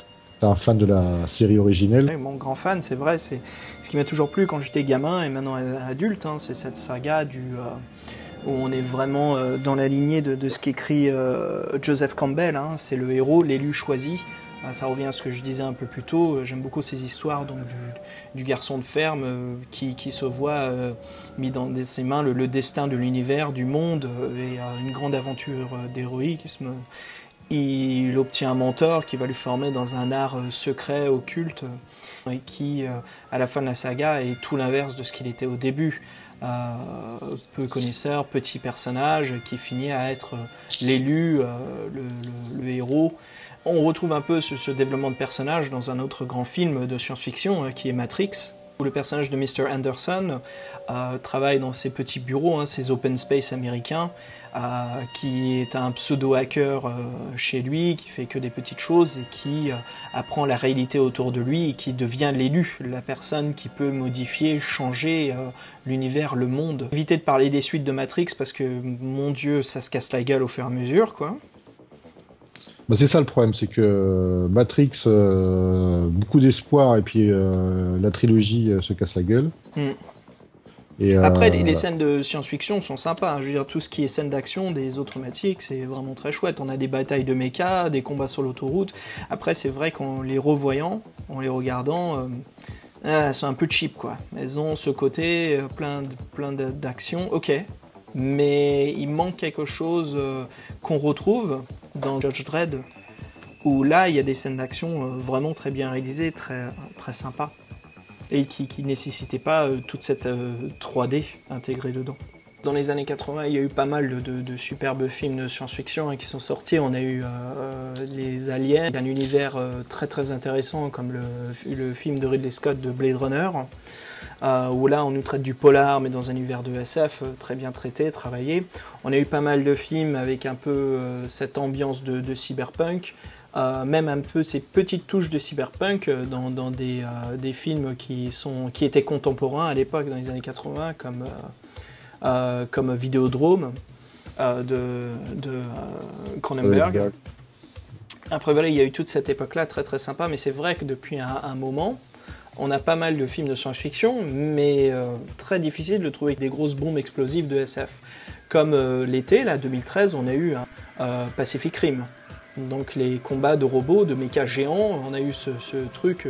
t'es un, fan de la série originelle. Mon grand fan, c'est vrai, c'est ce qui m'a toujours plu quand j'étais gamin et maintenant adulte, hein, c'est cette saga du euh, où on est vraiment euh, dans la lignée de, de ce qu'écrit euh, Joseph Campbell. hein, c'est le héros, l'élu choisi. Ah, ça revient à ce que je disais un peu plus tôt. euh, J'aime beaucoup ces histoires donc du, garçon de ferme euh, qui, se voit euh, mis dans ses mains le, destin de l'univers, du monde et une grande aventure d'héroïsme. Il obtient un mentor qui va lui former dans un art secret, occulte, et qui, à la fin de la saga, est tout l'inverse de ce qu'il était au début. Peu connaisseur, petit personnage qui finit à être l'élu, le héros. On retrouve un peu ce, développement de personnage dans un autre grand film de science-fiction euh, qui est Matrix, où le personnage de Mr. Anderson euh, travaille dans ces petits bureaux, hein, ces open space américains, euh, qui est un pseudo-hacker chez lui, qui fait que des petites choses et qui apprend la réalité autour de lui et qui devient l'élu, la personne qui peut modifier, changer l'univers, le monde. Éviter de parler des suites de Matrix parce que, mon dieu, ça se casse la gueule au fur et à mesure, quoi. Bah, c'est ça le problème, c'est que Matrix, euh, beaucoup d'espoir et puis euh, la trilogie euh, se casse la gueule. Mm. Et, euh, Après, les, les scènes de science-fiction sont sympas. hein. Je veux dire, tout ce qui est scène d'action des autres Matrix, c'est vraiment très chouette. On a des batailles de méca, des combats sur l'autoroute. Après, c'est vrai qu'en les revoyant, en les regardant, euh, ah, elles sont un peu cheap, quoi. Elles ont ce côté euh, plein de- plein d'actions, ok. Mais il manque quelque chose euh, qu'on retrouve dans Judge Dredd, où là, il y a des scènes d'action euh, vraiment très bien réalisées, très, très sympas et qui, qui nécessitait pas euh, toute cette euh, 3D intégrée dedans. Dans les années 80, il y a eu pas mal de, superbes films de science-fiction hein, qui sont sortis. On a eu euh, euh, les Aliens, un univers euh, très très intéressant comme le film de Ridley Scott de Blade Runner, euh, où là on nous traite du polar mais dans un univers de SF euh, très bien traité, travaillé. On a eu pas mal de films avec un peu euh, cette ambiance de, de cyberpunk. Euh, même un peu ces petites touches de cyberpunk dans, dans des, des films qui, sont, qui étaient contemporains à l'époque, dans les années 80, comme, comme Vidéodrome de, de Cronenberg. Cronenberg. Après, voilà, il y a eu toute cette époque-là très très sympa, mais c'est vrai que depuis un, un moment, on a pas mal de films de science-fiction, mais euh, très difficile de trouver des grosses bombes explosives de SF. Comme euh, l'été, là, 2013, on a eu euh, Pacific Rim. Donc les combats de robots, de mechas géants, on a eu ce, truc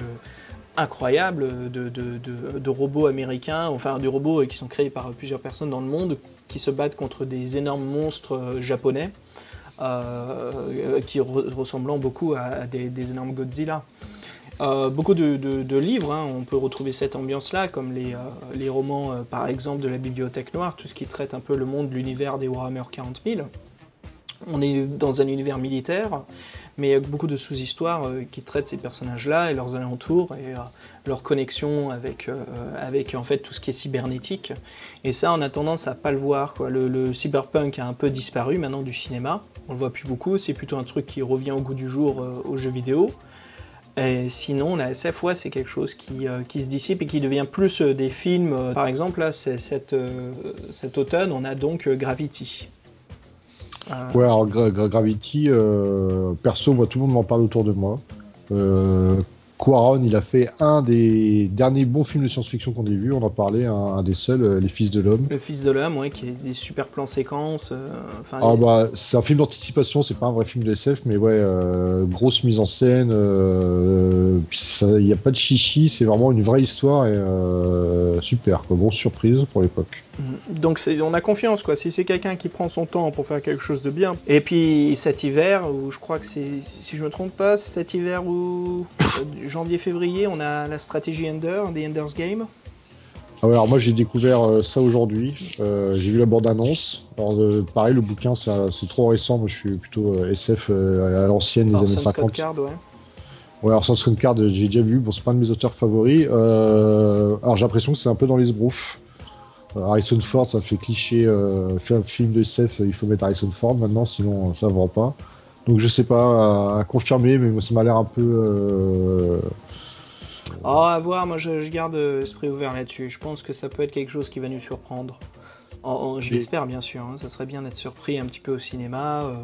incroyable de, robots américains, enfin de robots qui sont créés par plusieurs personnes dans le monde, qui se battent contre des énormes monstres japonais, qui re- ressemblant beaucoup à, des, des énormes Godzilla. Euh, beaucoup de, livres, hein, on peut retrouver cette ambiance-là, comme les, euh, romans, euh, par exemple, de la Bibliothèque Noire, tout ce qui traite un peu le monde, l'univers des Warhammer 40 000. On est dans un univers militaire, mais il y a beaucoup de sous-histoires qui traitent ces personnages-là et leurs alentours et leur connexion avec, avec en fait tout ce qui est cybernétique. Et ça, on a tendance à pas le voir. Le, cyberpunk a un peu disparu maintenant du cinéma. On le voit plus beaucoup. C'est plutôt un truc qui revient au goût du jour aux jeux vidéo. Et sinon, la SF, ouais, c'est quelque chose qui, euh, qui se dissipe et qui devient plus euh, des films. Euh, Par exemple, là, cet automne, on a donc Gravity. Ouais, alors Gra- Gra- Gravity, perso, moi tout le monde m'en parle autour de moi. Quaron, il a fait un des derniers bons films de science-fiction qu'on ait vu, on en parlait, un, un des seuls, euh, Les Fils de l'Homme. Le Fils de l'homme, ouais, qui est des super plans séquences. euh, enfin, Ah les- bah, c'est un film d'anticipation, c'est pas un vrai film de SF, mais ouais, euh, grosse mise en scène, euh, il n'y a pas de chichi, c'est vraiment une vraie histoire et euh, super, quoi, grosse surprise pour l'époque. Donc on a confiance quoi. Si c'est quelqu'un qui prend son temps pour faire quelque chose de bien. Et puis cet hiver, où je crois que c'est, si je me trompe pas, cet hiver où euh, janvier-février, on a la stratégie Ender, The Ender's Game. Ah ouais, alors moi j'ai découvert euh, ça aujourd'hui. Euh, j'ai vu la bande-annonce. Alors euh, pareil, le bouquin c'est trop récent. Moi je suis plutôt SF à l'ancienne des années Sans 50. Code Card, ouais. Ouais, alors Sans Card j'ai déjà vu. Bon, c'est pas un de mes auteurs favoris. Alors j'ai l'impression que c'est un peu dans les sbroufs. Euh, Harrison Ford, ça fait cliché. Euh, faire un film de SF, il faut mettre Harrison Ford maintenant, sinon euh, ça vend pas. Donc je sais pas à, à confirmer, mais moi, ça m'a l'air un peu. Euh, Oh, à voir, moi je, je garde euh, l'esprit ouvert là-dessus. Je pense que ça peut être quelque chose qui va nous surprendre. Je l'espère bien sûr, hein. ça serait bien d'être surpris un petit peu au cinéma. euh.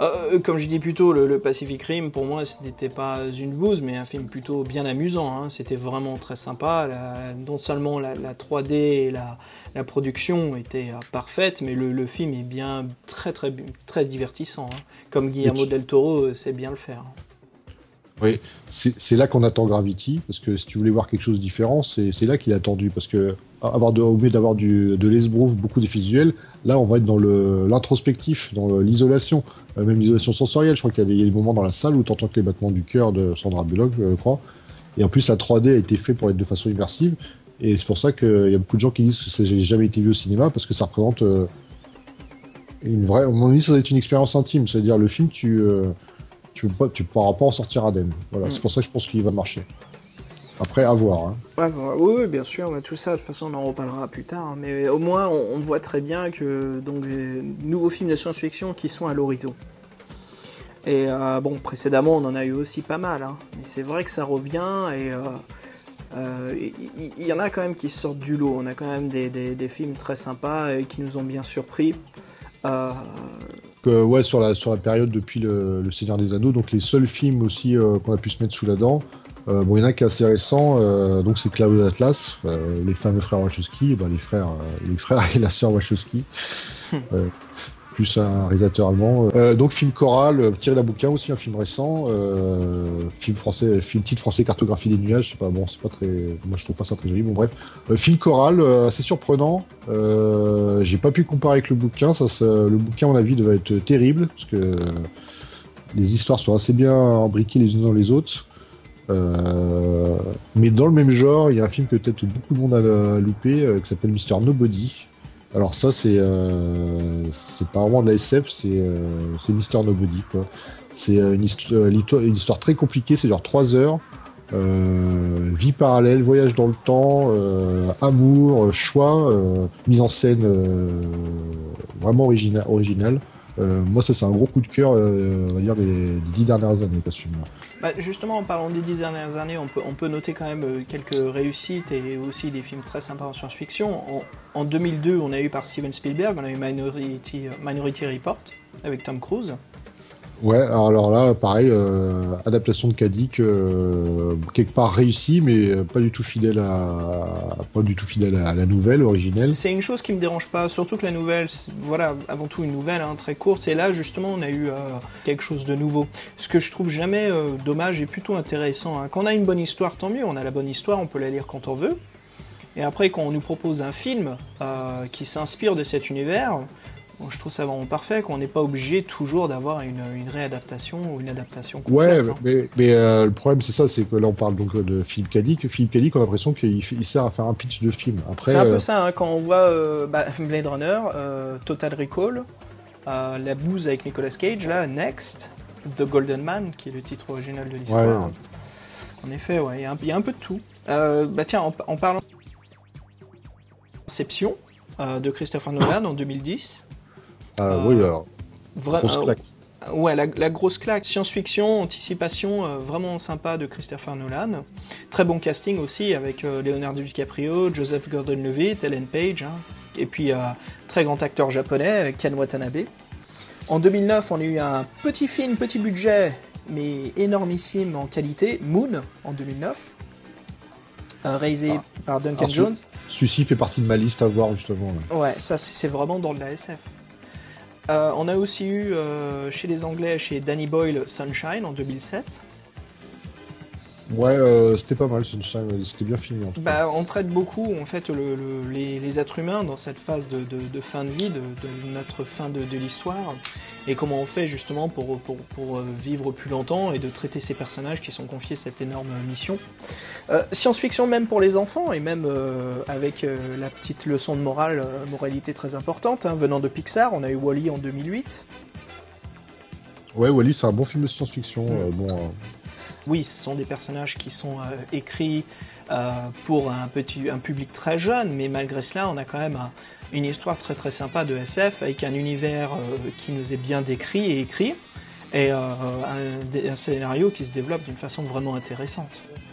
Euh, comme je dis plus tôt, le, le Pacific Rim, pour moi, ce n'était pas une bouse, mais un film plutôt bien amusant. hein. C'était vraiment très sympa. La- non seulement la, la 3D et la, la production étaient euh, parfaites, mais le, le film est bien très très très divertissant. hein. Comme Guillermo del Toro euh, sait bien le faire. Oui, c'est là qu'on attend Gravity, parce que si tu voulais voir quelque chose de différent, c'est là qu'il est attendu, parce que avoir de, au lieu d'avoir de l'esbrouf, beaucoup d'effets visuels, là on va être dans l'introspectif, dans l'isolation, euh, même l'isolation sensorielle. Je crois qu'il y, y a des moments dans la salle où tu entends que les battements du cœur de Sandra Bullock, je crois. Et en plus la 3D a été fait pour être de façon immersive, et c'est pour ça qu'il y a beaucoup de gens qui disent que ça n'a jamais été vu au cinéma, parce que ça représente euh, une vraie. À mon avis, ça doit être une expérience intime, c'est-à-dire le film, tu euh, tu ne tu pourras pas en sortir indemne. Voilà, Mm. c'est pour ça que je pense qu'il va marcher. Après, à voir. Hein. Ouais, oui, oui, bien sûr, mais tout ça, de toute façon, on en reparlera plus tard. hein. Mais au moins, on, on voit très bien que donc nouveaux films de science-fiction qui sont à l'horizon. Et euh, bon, précédemment, on en a eu aussi pas mal, hein. mais c'est vrai que ça revient et euh, euh, il y, en a quand même qui sortent du lot. On a quand même des, des- des films très sympas et qui nous ont bien surpris. Euh, euh, ouais, sur la, sur la période depuis le, le Seigneur des Anneaux, donc les seuls films aussi euh, qu'on a pu se mettre sous la dent. Euh, bon, il y en a qui est assez récent, euh, donc c'est Cloud Atlas, euh, les fameux frères Wachowski, bah, les frères, euh, les frères et la sœur Wachowski, plus un réalisateur allemand. Euh, donc film choral, euh, tiré d'un bouquin aussi, un film récent, euh, film français, film titre français Cartographie des nuages, c'est pas bon, c'est pas très, moi je trouve pas ça très joli. Bon bref, euh, film choral, euh, assez surprenant. Euh, J'ai pas pu comparer avec le bouquin, ça, ça- le bouquin à mon avis devait être terrible parce que les histoires sont assez bien embriquées les unes dans les autres. Euh, mais dans le même genre, il y a un film que peut-être beaucoup de monde a loupé, euh, qui s'appelle Mister Nobody. Alors ça, c'est euh, c'est pas vraiment de la SF, c'est euh, c'est Mister Nobody quoi. C'est euh, une, histoire très compliquée, c'est genre 3 heures. Euh, vie parallèle, voyage dans le temps, euh, amour, choix, euh, mise en scène vraiment original, originale. Euh, moi, ça c'est un gros coup de cœur, euh, on va dire des, dix dernières années, pas. Bah, justement, en parlant des dix dernières années, on peut, on peut noter quand même euh, quelques réussites et aussi des films très sympas en science-fiction. En, en 2002, on a eu par Steven Spielberg, on a eu Minority, Minority Report avec Tom Cruise. Ouais, alors, là, pareil, euh, adaptation de Kadik, euh, quelque part réussi, mais pas du tout fidèle à, pas du tout fidèle à la nouvelle originelle. C'est une chose qui me dérange pas, surtout que la nouvelle, voilà, avant tout une nouvelle hein, très courte, et là justement on a eu euh, quelque chose de nouveau. Ce que je trouve jamais dommage et plutôt intéressant. hein. Quand on a une bonne histoire, tant mieux, on a la bonne histoire, on peut la lire quand on veut. Et après, quand on nous propose un film qui s'inspire de cet univers, bon, je trouve ça vraiment parfait, qu'on n'est pas obligé toujours d'avoir une, une réadaptation ou une adaptation Ouais, complète. hein. mais, mais euh, le problème c'est ça, c'est que là on parle donc de Philippe Kadik. Philippe Kadik, on a l'impression qu'il sert à faire un pitch de film. C'est un euh, peu ça, hein, quand on voit euh, bah, Blade Runner, euh, Total Recall, euh, La bouse avec Nicolas Cage, là, Next, The Golden Man, qui est le titre original de l'histoire. Ouais, ouais. En effet, ouais, il y, a un- il y a un peu de tout. Euh, bah tiens, en, en parlant Inception euh, de Christopher Nolan en 2010. Euh, euh, oui, alors, Vra- grosse euh. Ouais, la, la grosse claque, science-fiction, anticipation, euh, vraiment sympa de Christopher Nolan. Très bon casting aussi avec euh, Leonardo DiCaprio, Joseph Gordon-Levitt, Ellen Page, hein. et puis euh, très grand acteur japonais, euh, Ken Watanabe. En 2009, on a eu un petit film, petit budget, mais énormissime en qualité, Moon, en 2009, euh, réalisé Ah. par Duncan Ah, Jones. Celui-ci fait partie de ma liste à voir justement. là. Ouais, ça c'est c'est vraiment dans de la SF. Euh, on a aussi eu euh, chez les Anglais, chez Danny Boyle, Sunshine en 2007. Ouais, euh, c'était pas mal, Sunshine, c'était bien filmé en tout cas. Bah, on traite beaucoup en fait le- le- les, les êtres humains dans cette phase de, de- de fin de vie, de, de notre fin de, l'histoire, et comment on fait justement pour, pour, pour, euh, vivre plus longtemps et de traiter ces personnages qui sont confiés cette énorme mission. Euh, Science-fiction même pour les enfants et même euh, avec la petite leçon de morale, moralité très importante, hein, venant de Pixar, on a eu Wally en 2008. Ouais, Wally, c'est un bon film de science-fiction. Mm. bon, euh, Oui, ce sont des personnages qui sont euh, écrits euh, pour un, petit, un public très jeune, mais malgré cela, on a quand même un- une histoire très très sympa de SF avec un univers euh, qui nous est bien décrit et écrit, et un, un scénario qui se développe d'une façon vraiment intéressante.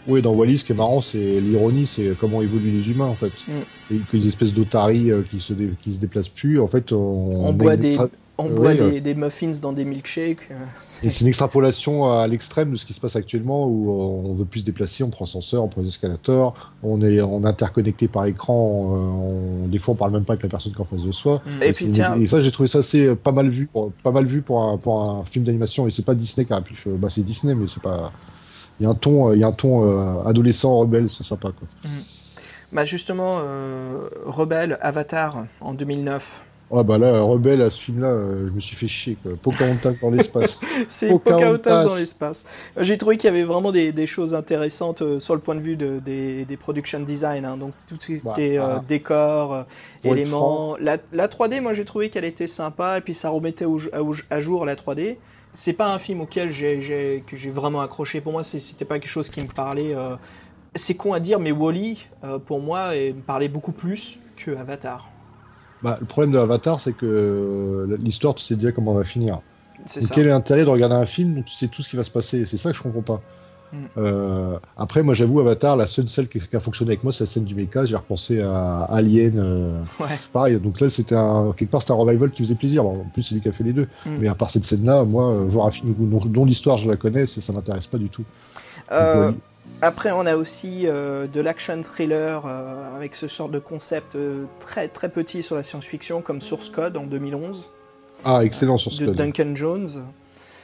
Oui, dans Wally, ce qui est marrant, c'est l'ironie, c'est comment évoluent les humains en fait. Mm. Et que les espèces d'otaries qui se dé- qui se déplacent plus, en fait, on, On, boit des, on euh, boit ouais, des, des muffins dans des milkshakes. euh, c'est- une extrapolation à l'extrême de ce qui se passe actuellement où euh, on veut plus se déplacer, on prend ascenseur, on prend des escalators, on est on est interconnecté par écran, euh, on, des fois on parle même pas avec la personne qui est en face de soi. Mm. Et puis tiens, et ça j'ai trouvé ça assez euh, pas mal vu, pour, pas mal vu pour un, pour un film d'animation. Et c'est pas Disney qui a pu, bah c'est Disney mais c'est pas, il y a un ton, euh, il y a un ton euh, adolescent rebelle, c'est sympa quoi. bah justement, euh, Rebelle, Avatar en 2009. Ouais bah là Rebelle à ce film-là, euh, je me suis fait chier quoi. Pocahontas dans l'espace. C'est Pocahontas. Pocahontas dans l'espace. Euh, J'ai trouvé qu'il y avait vraiment des, des choses intéressantes euh, sur le point de vue de- des, des production design, hein. donc tout ce qui Bah, était euh, ah. décor, éléments. La, la 3D, moi j'ai trouvé qu'elle était sympa et puis ça remettait au- au- à jour la 3D. C'est pas un film auquel j'ai j'ai- que j'ai vraiment accroché. Pour moi, c'était pas quelque chose qui me parlait. C'est con à dire, mais Wally, euh, pour moi, me parlait beaucoup plus que Avatar. Bah le problème de Avatar c'est que euh, l'histoire tu sais déjà comment on va finir. C'est Donc, ça. quel est l'intérêt de regarder un film où tu sais tout ce qui va se passer? C'est ça que je comprends pas. Euh, après, moi, j'avoue, Avatar, la seule celle qui, a fonctionné avec moi, c'est la scène du mecha. J'ai repensé à Alien. euh, Ouais. Pareil. Donc là, c'était un, quelque part, c'était un revival qui faisait plaisir. Bon, en plus, c'est lui qui a fait les deux. Mm. Mais à part cette scène-là, moi, euh, voir un film dont, dont l'histoire je la connais, ça, ça m'intéresse pas du tout. Euh, Donc, Après, on a aussi euh, de l'action thriller euh, avec ce sort de concept euh, très très petit sur la science-fiction, comme Source Code en 2011 Ah, excellent sur ce de code. Duncan Jones.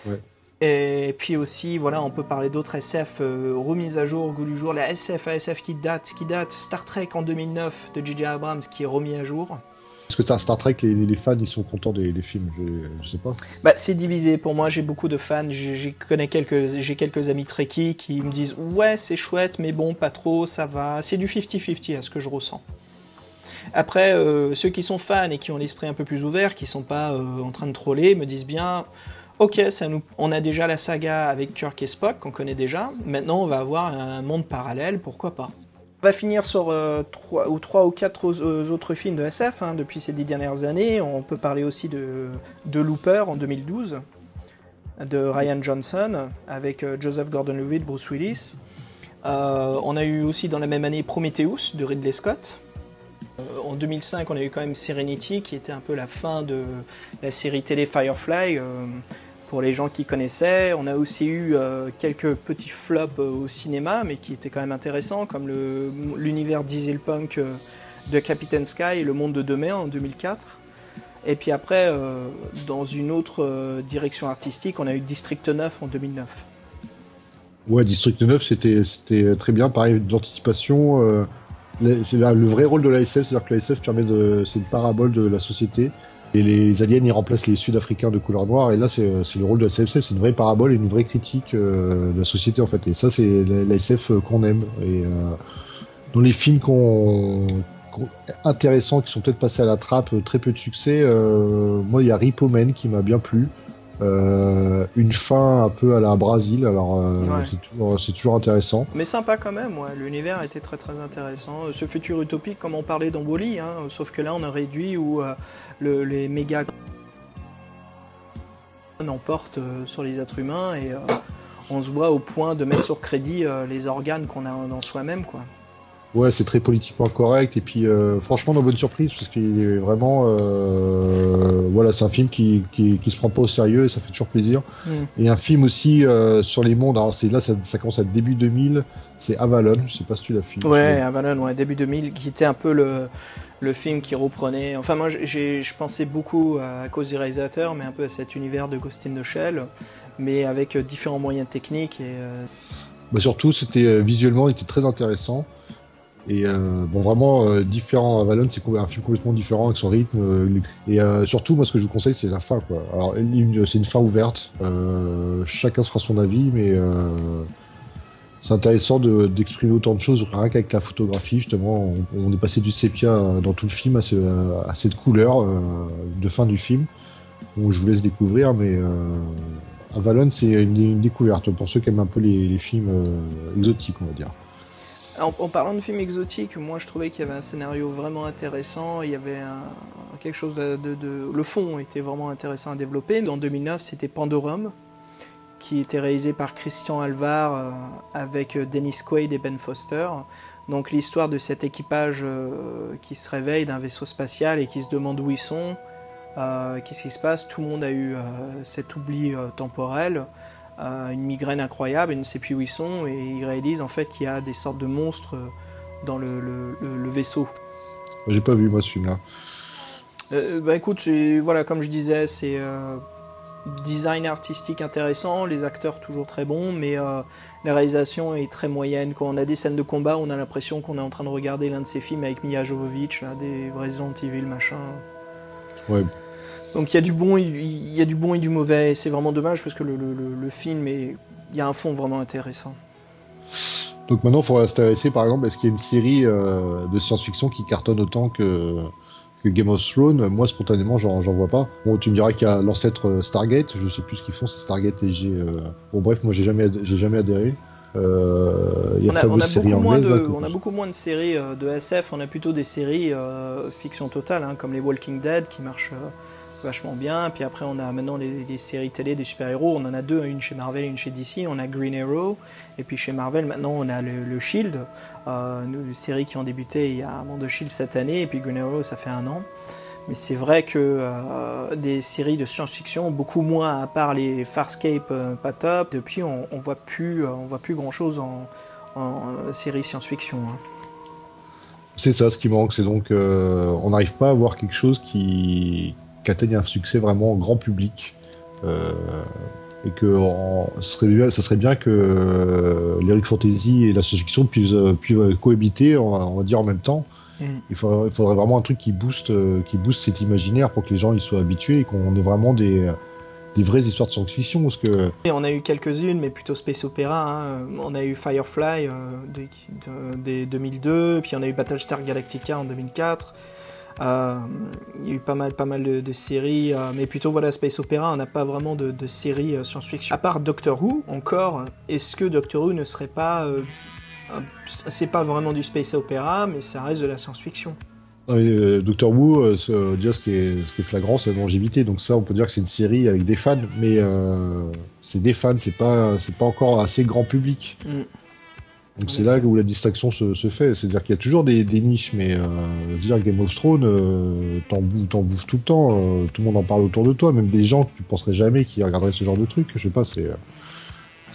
Ouais. Et puis aussi, voilà, on peut parler d'autres SF remises à jour au goût du jour. La SF, ASF qui date, qui date, Star Trek en 2009 de J.J. Abrams qui est remis à jour. Est-ce que t'as Star Trek, les, les fans, ils sont contents des, films je, je sais pas. Bah, c'est divisé. Pour moi, j'ai beaucoup de fans. J'ai quelques, amis Trekkies qui me disent ouais, c'est chouette, mais bon, pas trop, ça va. C'est du 50-50 à ce que je ressens. Après, euh, ceux qui sont fans et qui ont l'esprit un peu plus ouvert, qui sont pas euh, en train de troller, me disent bien. Ok, ça nous, on a déjà la saga avec Kirk et Spock qu'on connaît déjà. Maintenant, on va avoir un monde parallèle, pourquoi pas. On va finir sur euh, trois, ou quatre autres films de SF hein, depuis ces dix dernières années. On peut parler aussi de, Looper en 2012, de Ryan Johnson avec euh, Joseph Gordon-Levitt, Bruce Willis. Euh, on a eu aussi dans la même année Prometheus de Ridley Scott. En 2005, on a eu quand même Serenity qui était un peu la fin de la série télé Firefly. Pour les gens qui connaissaient. On a aussi eu euh, quelques petits flops euh, au cinéma, mais qui étaient quand même intéressants, comme l'univers dieselpunk euh, de Captain Sky et Le Monde de Demain en 2004. Et puis après, dans une autre direction artistique, on a eu District 9 en 2009. Ouais, District 9, c'était très bien. Pareil, d'anticipation. C'est le vrai rôle de l'ASF, c'est-à-dire que l'ASF permet de, c'est une parabole de la société. Et les aliens, ils remplacent les Sud-Africains de couleur noire. Et là, c'est c'est le rôle de la CFC, c'est une vraie parabole et une vraie critique euh, de la société en fait. Et ça, c'est l'ASF qu'on aime. Et euh, dans les films intéressants qui sont peut-être passés à la trappe, euh, très peu de succès. euh, moi, il y a Rip Omen qui m'a bien plu. Euh, une fin un peu à la Brésil, alors euh, Ouais. c'est toujours, c'est toujours intéressant. Mais sympa quand même, ouais. l'univers était très très intéressant. Ce futur utopique, comme on parlait dans Wally, hein, sauf que là on a réduit où euh, le- les méga emportent sur les êtres humains et on se voit au point de mettre sur crédit les organes qu'on a dans soi-même. quoi. Ouais, c'est très politiquement correct et puis euh, franchement, dans bonne surprise parce qu'il est vraiment, euh, voilà, c'est un film qui, qui qui se prend pas au sérieux et ça fait toujours plaisir. Mm. Et un film aussi euh, sur les mondes. Alors c'est là, ça, ça commence à début 2000. C'est Avalon. Je sais pas si tu l'as vu. Ouais, Avalon, ouais, début 2000, qui était un peu le, le film qui reprenait. Enfin, moi, j'ai, je pensais beaucoup à, à cause du réalisateur, mais un peu à cet univers de Ghost in the Shell, mais avec euh, différents moyens techniques et. Bah surtout, c'était visuellement, il était très intéressant. Et euh, bon, vraiment euh, différent. Avalon, c'est un film complètement différent avec son rythme. euh, et euh, surtout, moi, ce que je vous conseille, c'est la fin. Quoi. Alors, c'est une fin ouverte. Euh, chacun se fera son avis, mais c'est intéressant de- d'exprimer autant de choses rien qu'avec la photographie. Justement, on, est passé du sépia dans tout le film à, ce- à cette couleur de fin du film. Bon, je vous laisse découvrir, mais euh, Avalon, c'est une, découverte pour ceux qui aiment un peu les, films exotiques, on va dire. En, parlant de films exotiques, moi je trouvais qu'il y avait un scénario vraiment intéressant, il y avait quelque chose de, Le fond était vraiment intéressant à développer. En 2009, c'était Pandorum, qui était réalisé par Christian Alvar euh, avec euh, Dennis Quaid et Ben Foster. Donc l'histoire de cet équipage euh, qui se réveille d'un vaisseau spatial et qui se demande où ils sont. Qu'est-ce qui se passe? Tout le monde a eu cet oubli temporel une migraine incroyable, ils ne savent plus où ils sont, et ils réalisent en fait qu'il y a des sortes de monstres euh, dans le, le- le- vaisseau. J'ai pas vu moi ce film-là. Euh, bah écoute, voilà, comme je disais, c'est euh, design artistique intéressant, les acteurs toujours très bons, mais euh, la réalisation est très moyenne. Quand on a des scènes de combat, on a l'impression qu'on est en train de regarder l'un de ces films avec Mia Jovovich, là, des Resident Evil, machin. Ouais. Donc il y a du bon, il y a du bon et du mauvais. C'est vraiment dommage parce que le, le- le- le film est, il y a un fond vraiment intéressant. Donc maintenant, il faudra s'intéresser, par exemple, est-ce qu'il y a une série euh, de science-fiction qui cartonne autant que, que Game of Thrones? Moi, spontanément, j'en vois pas. Bon, tu me diras qu'il y a l'ancêtre euh, Stargate. Je sais plus ce qu'ils font, c'est Stargate et j'ai. euh, Bon, bref, moi, j'ai jamais, j'ai jamais adhéré. Euh, il y a On a, on a beaucoup moins de, là, on a beaucoup moins de séries euh, de SF, on a plutôt des séries euh, fiction totale, hein, comme les Walking Dead qui marchent vachement bien. Puis après, on a maintenant les, séries télé des super-héros. On en a deux, une chez Marvel et une chez DC. On a Green Arrow. Et puis chez Marvel, maintenant, on a le, Shield. Euh, nous, les séries qui ont débuté il y a un moment de Shield cette année. Et puis Green Arrow, ça fait un an. Mais c'est vrai que euh, des séries de science-fiction, beaucoup moins à part les Farscape euh, pas top. Depuis, on, on voit plus, euh, on voit plus grand-chose en, en séries science-fiction. hein. C'est ça ce qui manque, c'est donc euh, on n'arrive pas à voir quelque chose qui, qui atteigne un succès vraiment grand public. Euh, et que en- ce serait, bien- ça serait bien que euh, l'Eric Fantasy et la science-fiction puissent, euh, puissent cohabiter, on va, on va dire en même temps. Mm. Il, faudrait, il faudrait vraiment un truc qui booste, euh, qui booste cet imaginaire pour que les gens y soient habitués et qu'on ait vraiment des, des vraies histoires de science-fiction. Parce que Et on a eu quelques-unes, mais plutôt space opéra. hein. On a eu Firefly euh, de, de- des 2002, puis on a eu Battlestar Galactica en 2004. Euh, il y a eu pas mal, pas mal de, de séries, euh, mais plutôt voilà space opéra. On n'a pas vraiment de, de séries euh, science-fiction. À part Doctor Who, encore, est-ce que Doctor Who ne serait pas, c'est pas vraiment du space opéra, mais ça reste de la science-fiction? euh, Doctor Who, euh, ce- déjà ce qui, est, ce qui est flagrant, c'est la longévité. Donc ça, on peut dire que c'est une série avec des fans, mais euh, c'est des fans, c'est pas, c'est pas encore assez grand public. Mm. Donc c'est là où la distinction se, se fait. C'est-à-dire qu'il y a toujours des, des niches, mais euh, dire Game of Thrones, euh, t'en bouffes, tout le temps. euh, tout le monde en parle autour de toi, même des gens que tu penserais jamais qui regarderaient ce genre de truc. Je sais pas, c'est euh,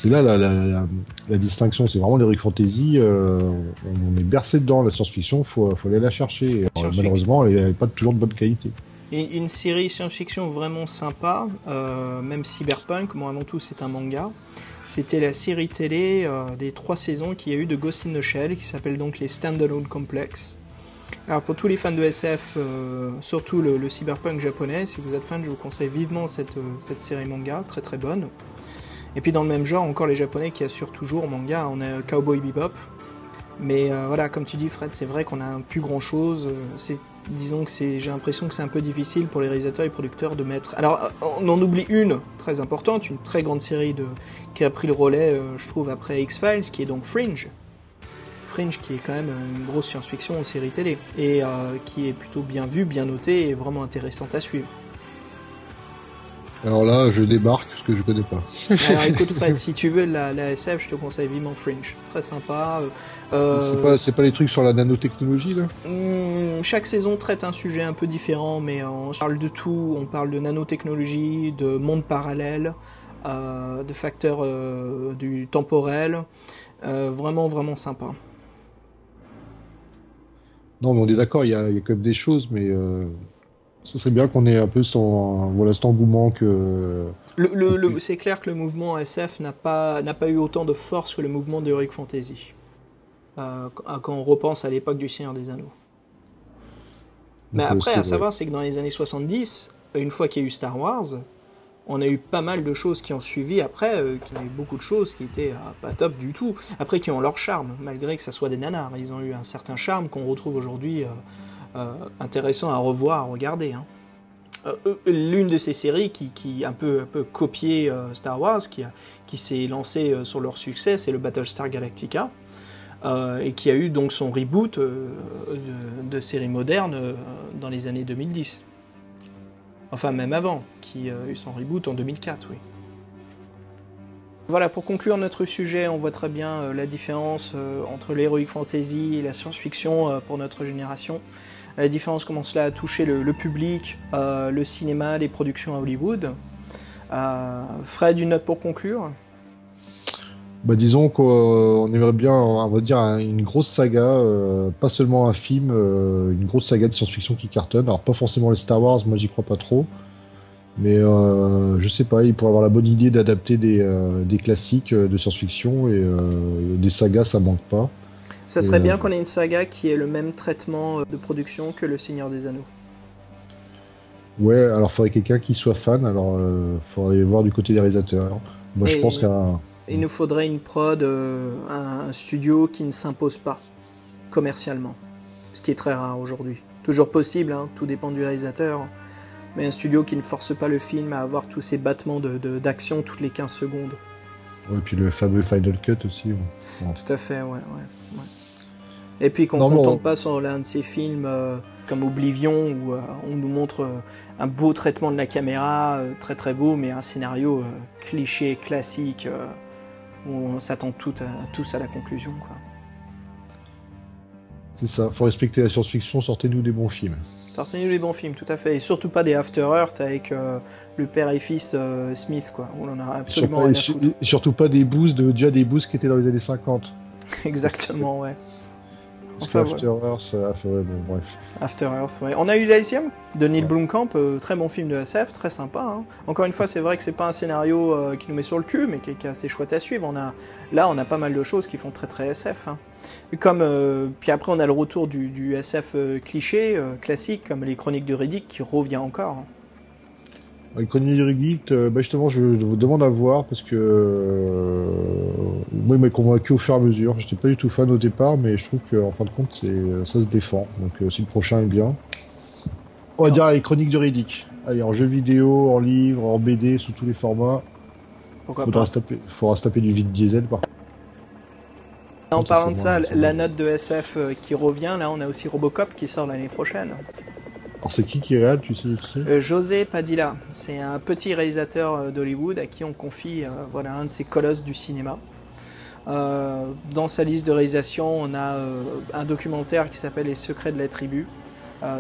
c'est là la, la, la, la distinction. C'est vraiment l'heroic fantasy. euh, on, est bercé dedans. La science-fiction, faut, faut aller la chercher. Et, euh, malheureusement, elle n'est pas toujours de bonne qualité. Une série science-fiction vraiment sympa, euh, même cyberpunk, moi avant tout c'est un manga. C'était la série télé euh, des trois saisons qu'il y a eu de Ghost in the Shell, qui s'appelle donc les Standalone Complex. Alors pour tous les fans de SF, euh, surtout le, cyberpunk japonais, si vous êtes fan, je vous conseille vivement cette, euh, cette série manga, très très bonne. Et puis dans le même genre, encore les japonais qui assurent toujours manga, on a Cowboy Bebop. Mais voilà, comme tu dis Fred, c'est vrai qu'on a plus grand chose. Disons que c'est, j'ai l'impression que c'est un peu difficile pour les réalisateurs et producteurs de mettre. Alors, on en oublie une très importante, une très grande série de qui a pris le relais, euh, je trouve, après X Files, qui est donc Fringe. Fringe, qui est quand même une grosse science-fiction en série télé et euh, qui est plutôt bien vue, bien notée et vraiment intéressante à suivre. Alors là, je débarque parce que je connais pas. Alors écoute Fred, si tu veux la, la SF, je te conseille vivement Fringe, très sympa. euh, c'est euh, pas, c'est pas les trucs sur la nanotechnologie là? Hmm, chaque saison traite un sujet un peu différent, mais on parle de tout. On parle de nanotechnologie, de monde parallèle, euh, de facteurs euh, du temporel. Euh, vraiment, vraiment sympa. Non, mais on est d'accord, il y a, il y a quand même des choses, mais euh, ce serait bien qu'on ait un peu son, voilà, cet engouement que. Le, le- le- c'est clair que le mouvement SF n'a pas, n'a pas eu autant de force que le mouvement de Heroic Fantasy. Euh, quand on repense à l'époque du Seigneur des Anneaux. Mais Donc, euh, après, à savoir, c'est que dans les années 70, une fois qu'il y a eu Star Wars, on a eu pas mal de choses qui ont suivi après, euh, qu'il y a eu beaucoup de choses qui étaient euh, pas top du tout, après qui ont leur charme, malgré que ça soit des nanars. Ils ont eu un certain charme qu'on retrouve aujourd'hui euh, intéressant à revoir, à regarder. hein. Euh, euh, L'une de ces séries qui, qui un peu, un peu copié euh, Star Wars, qui, qui s'est lancée euh, sur leur succès, c'est le Battlestar Galactica. euh, et qui a eu donc son reboot euh, de, de série moderne euh, dans les années 2010. Enfin, même avant, qui a eu son reboot en 2004, oui. Voilà, pour conclure notre sujet, on voit très bien euh, la différence euh, entre l'heroic fantasy et la science-fiction euh, pour notre génération. La différence comment cela a touché le, public, euh, le cinéma, les productions à Hollywood. Euh, Fred, une note pour conclure? Bah, disons qu'on aimerait bien, on va dire, un- une grosse saga, euh, pas seulement un film, une grosse saga de science-fiction qui cartonne. Alors, pas forcément les Star Wars, moi j'y crois pas trop. Mais je sais pas, il pourrait avoir la bonne idée d'adapter des, classiques de science-fiction et des sagas, ça manque pas. Ça serait bien euh, qu'on ait une saga qui ait le même traitement euh, de production que Le Seigneur des Anneaux. Ouais, alors faudrait quelqu'un qui soit fan, alors euh, faudrait voir du côté des réalisateurs. Moi je pense qu'un. Il nous faudrait une prod, euh, un, un studio qui ne s'impose pas commercialement, ce qui est très rare aujourd'hui. Toujours possible, hein, tout dépend du réalisateur, mais un studio qui ne force pas le film à avoir tous ces battements de- de- d'action toutes les 15 secondes. Ouais, puis le fameux Final Cut aussi. ouais. Tout à fait, ouais. Et puis qu'on ne contente on- pas sur l'un de ces films euh, comme Oblivion où euh, on nous montre euh, un beau traitement de la caméra, très très beau, mais un scénario cliché, classique, où on s'attend tout tous à la conclusion. Quoi. C'est ça, faut respecter la science-fiction, sortez-nous des bons films. Sortez-nous les bons films, tout à fait. Et surtout pas des After Earth avec euh, le père et fils euh, Smith, quoi, on en a absolument Surtout- rien à foutre. surtout pas des boosts, de, déjà des boosts qui étaient dans les années 50. Exactement, ouais. Enfin, qu'After Earth, ça a fait, ouais, bon, bref. After Earth, ouais. On a eu Elysium de Neil Blomkamp, euh, très bon film de SF, très sympa. hein. Encore une fois, c'est vrai que c'est pas un scénario euh, qui nous met sur le cul, mais qui, est- qui est assez chouette à suivre. On a, là, on a pas mal de choses qui font très très SF. hein. Comme, euh, puis après, on a le retour du, du SF euh, cliché, euh, classique, comme les Chroniques de Riddick, qui revient encore. hein. Connie Riddick, euh, bah justement, je, je vous demande à voir parce que euh, moi, il m'a convaincu au fur et à mesure. J'étais pas du tout fan au départ, mais je trouve qu'en fin de compte, c'est ça se défend. Donc, euh, si le prochain est bien, on va dire les chroniques de Riddick. Allez, en jeu vidéo, en livre, en BD, sous tous les formats. Pourquoi Faudra pas se taper, faudra se taper du vide diesel. Par... En parlant de ça, la note de SF euh, qui revient, là, on a aussi Robocop qui sort l'année prochaine. Alors, c'est qui qui sais Euh, José Padilla, c'est un petit réalisateur euh, d'Hollywood à qui on confie euh, voilà, un de ces colosses du cinéma. Dans sa liste de réalisation, on a un documentaire qui s'appelle Les secrets de la tribu.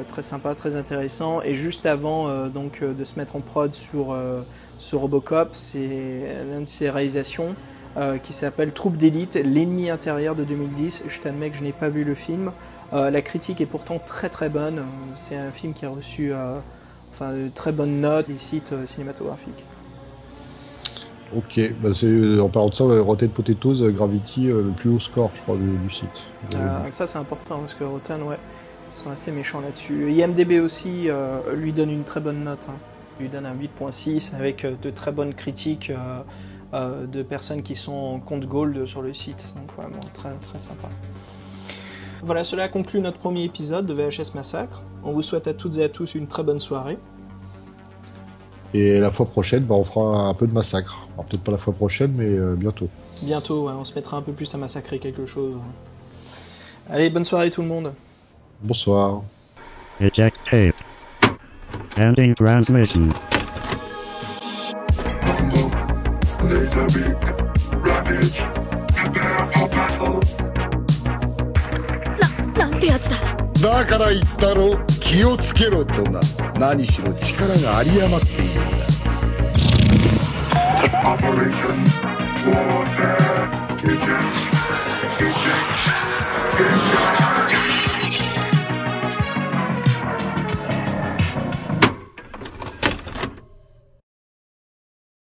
Très sympa, très intéressant. Et juste avant donc, de se mettre en prod sur, sur Robocop, c'est l'une de ses réalisations qui s'appelle Troupe d'élite, l'ennemi intérieur de 2010. Je t'admets que je n'ai pas vu le film. Euh, la critique est pourtant très très bonne. C'est un film qui a reçu euh, enfin, de très bonnes notes des sites euh, cinématographiques. Ok, bah en parlant de ça, Rotten Potatoes, Gravity, le plus haut score, je crois, du, du site. Euh, ça c'est important parce que Rotten, ouais, ils sont assez méchants là-dessus. IMDB aussi lui donne une très bonne note. hein. Il lui donne un 8.6 avec de très bonnes critiques de personnes qui sont en compte gold sur le site. Donc vraiment très très sympa. Voilà, cela conclut notre premier épisode de VHS Massacre. On vous souhaite à toutes et à tous une très bonne soirée. Et la fois prochaine, bah, on fera un peu de massacre. Alors peut-être pas la fois prochaine, mais euh, bientôt. Bientôt, ouais, on se mettra un peu plus à massacrer quelque chose. Allez, bonne soirée tout le monde. Bonsoir. Eject tape. Ending transmission. Laser beak, ravage, だから言ったろ気をつけろとな何しろ力が有り余っているんだ Operation Warfare. Eject. Eject.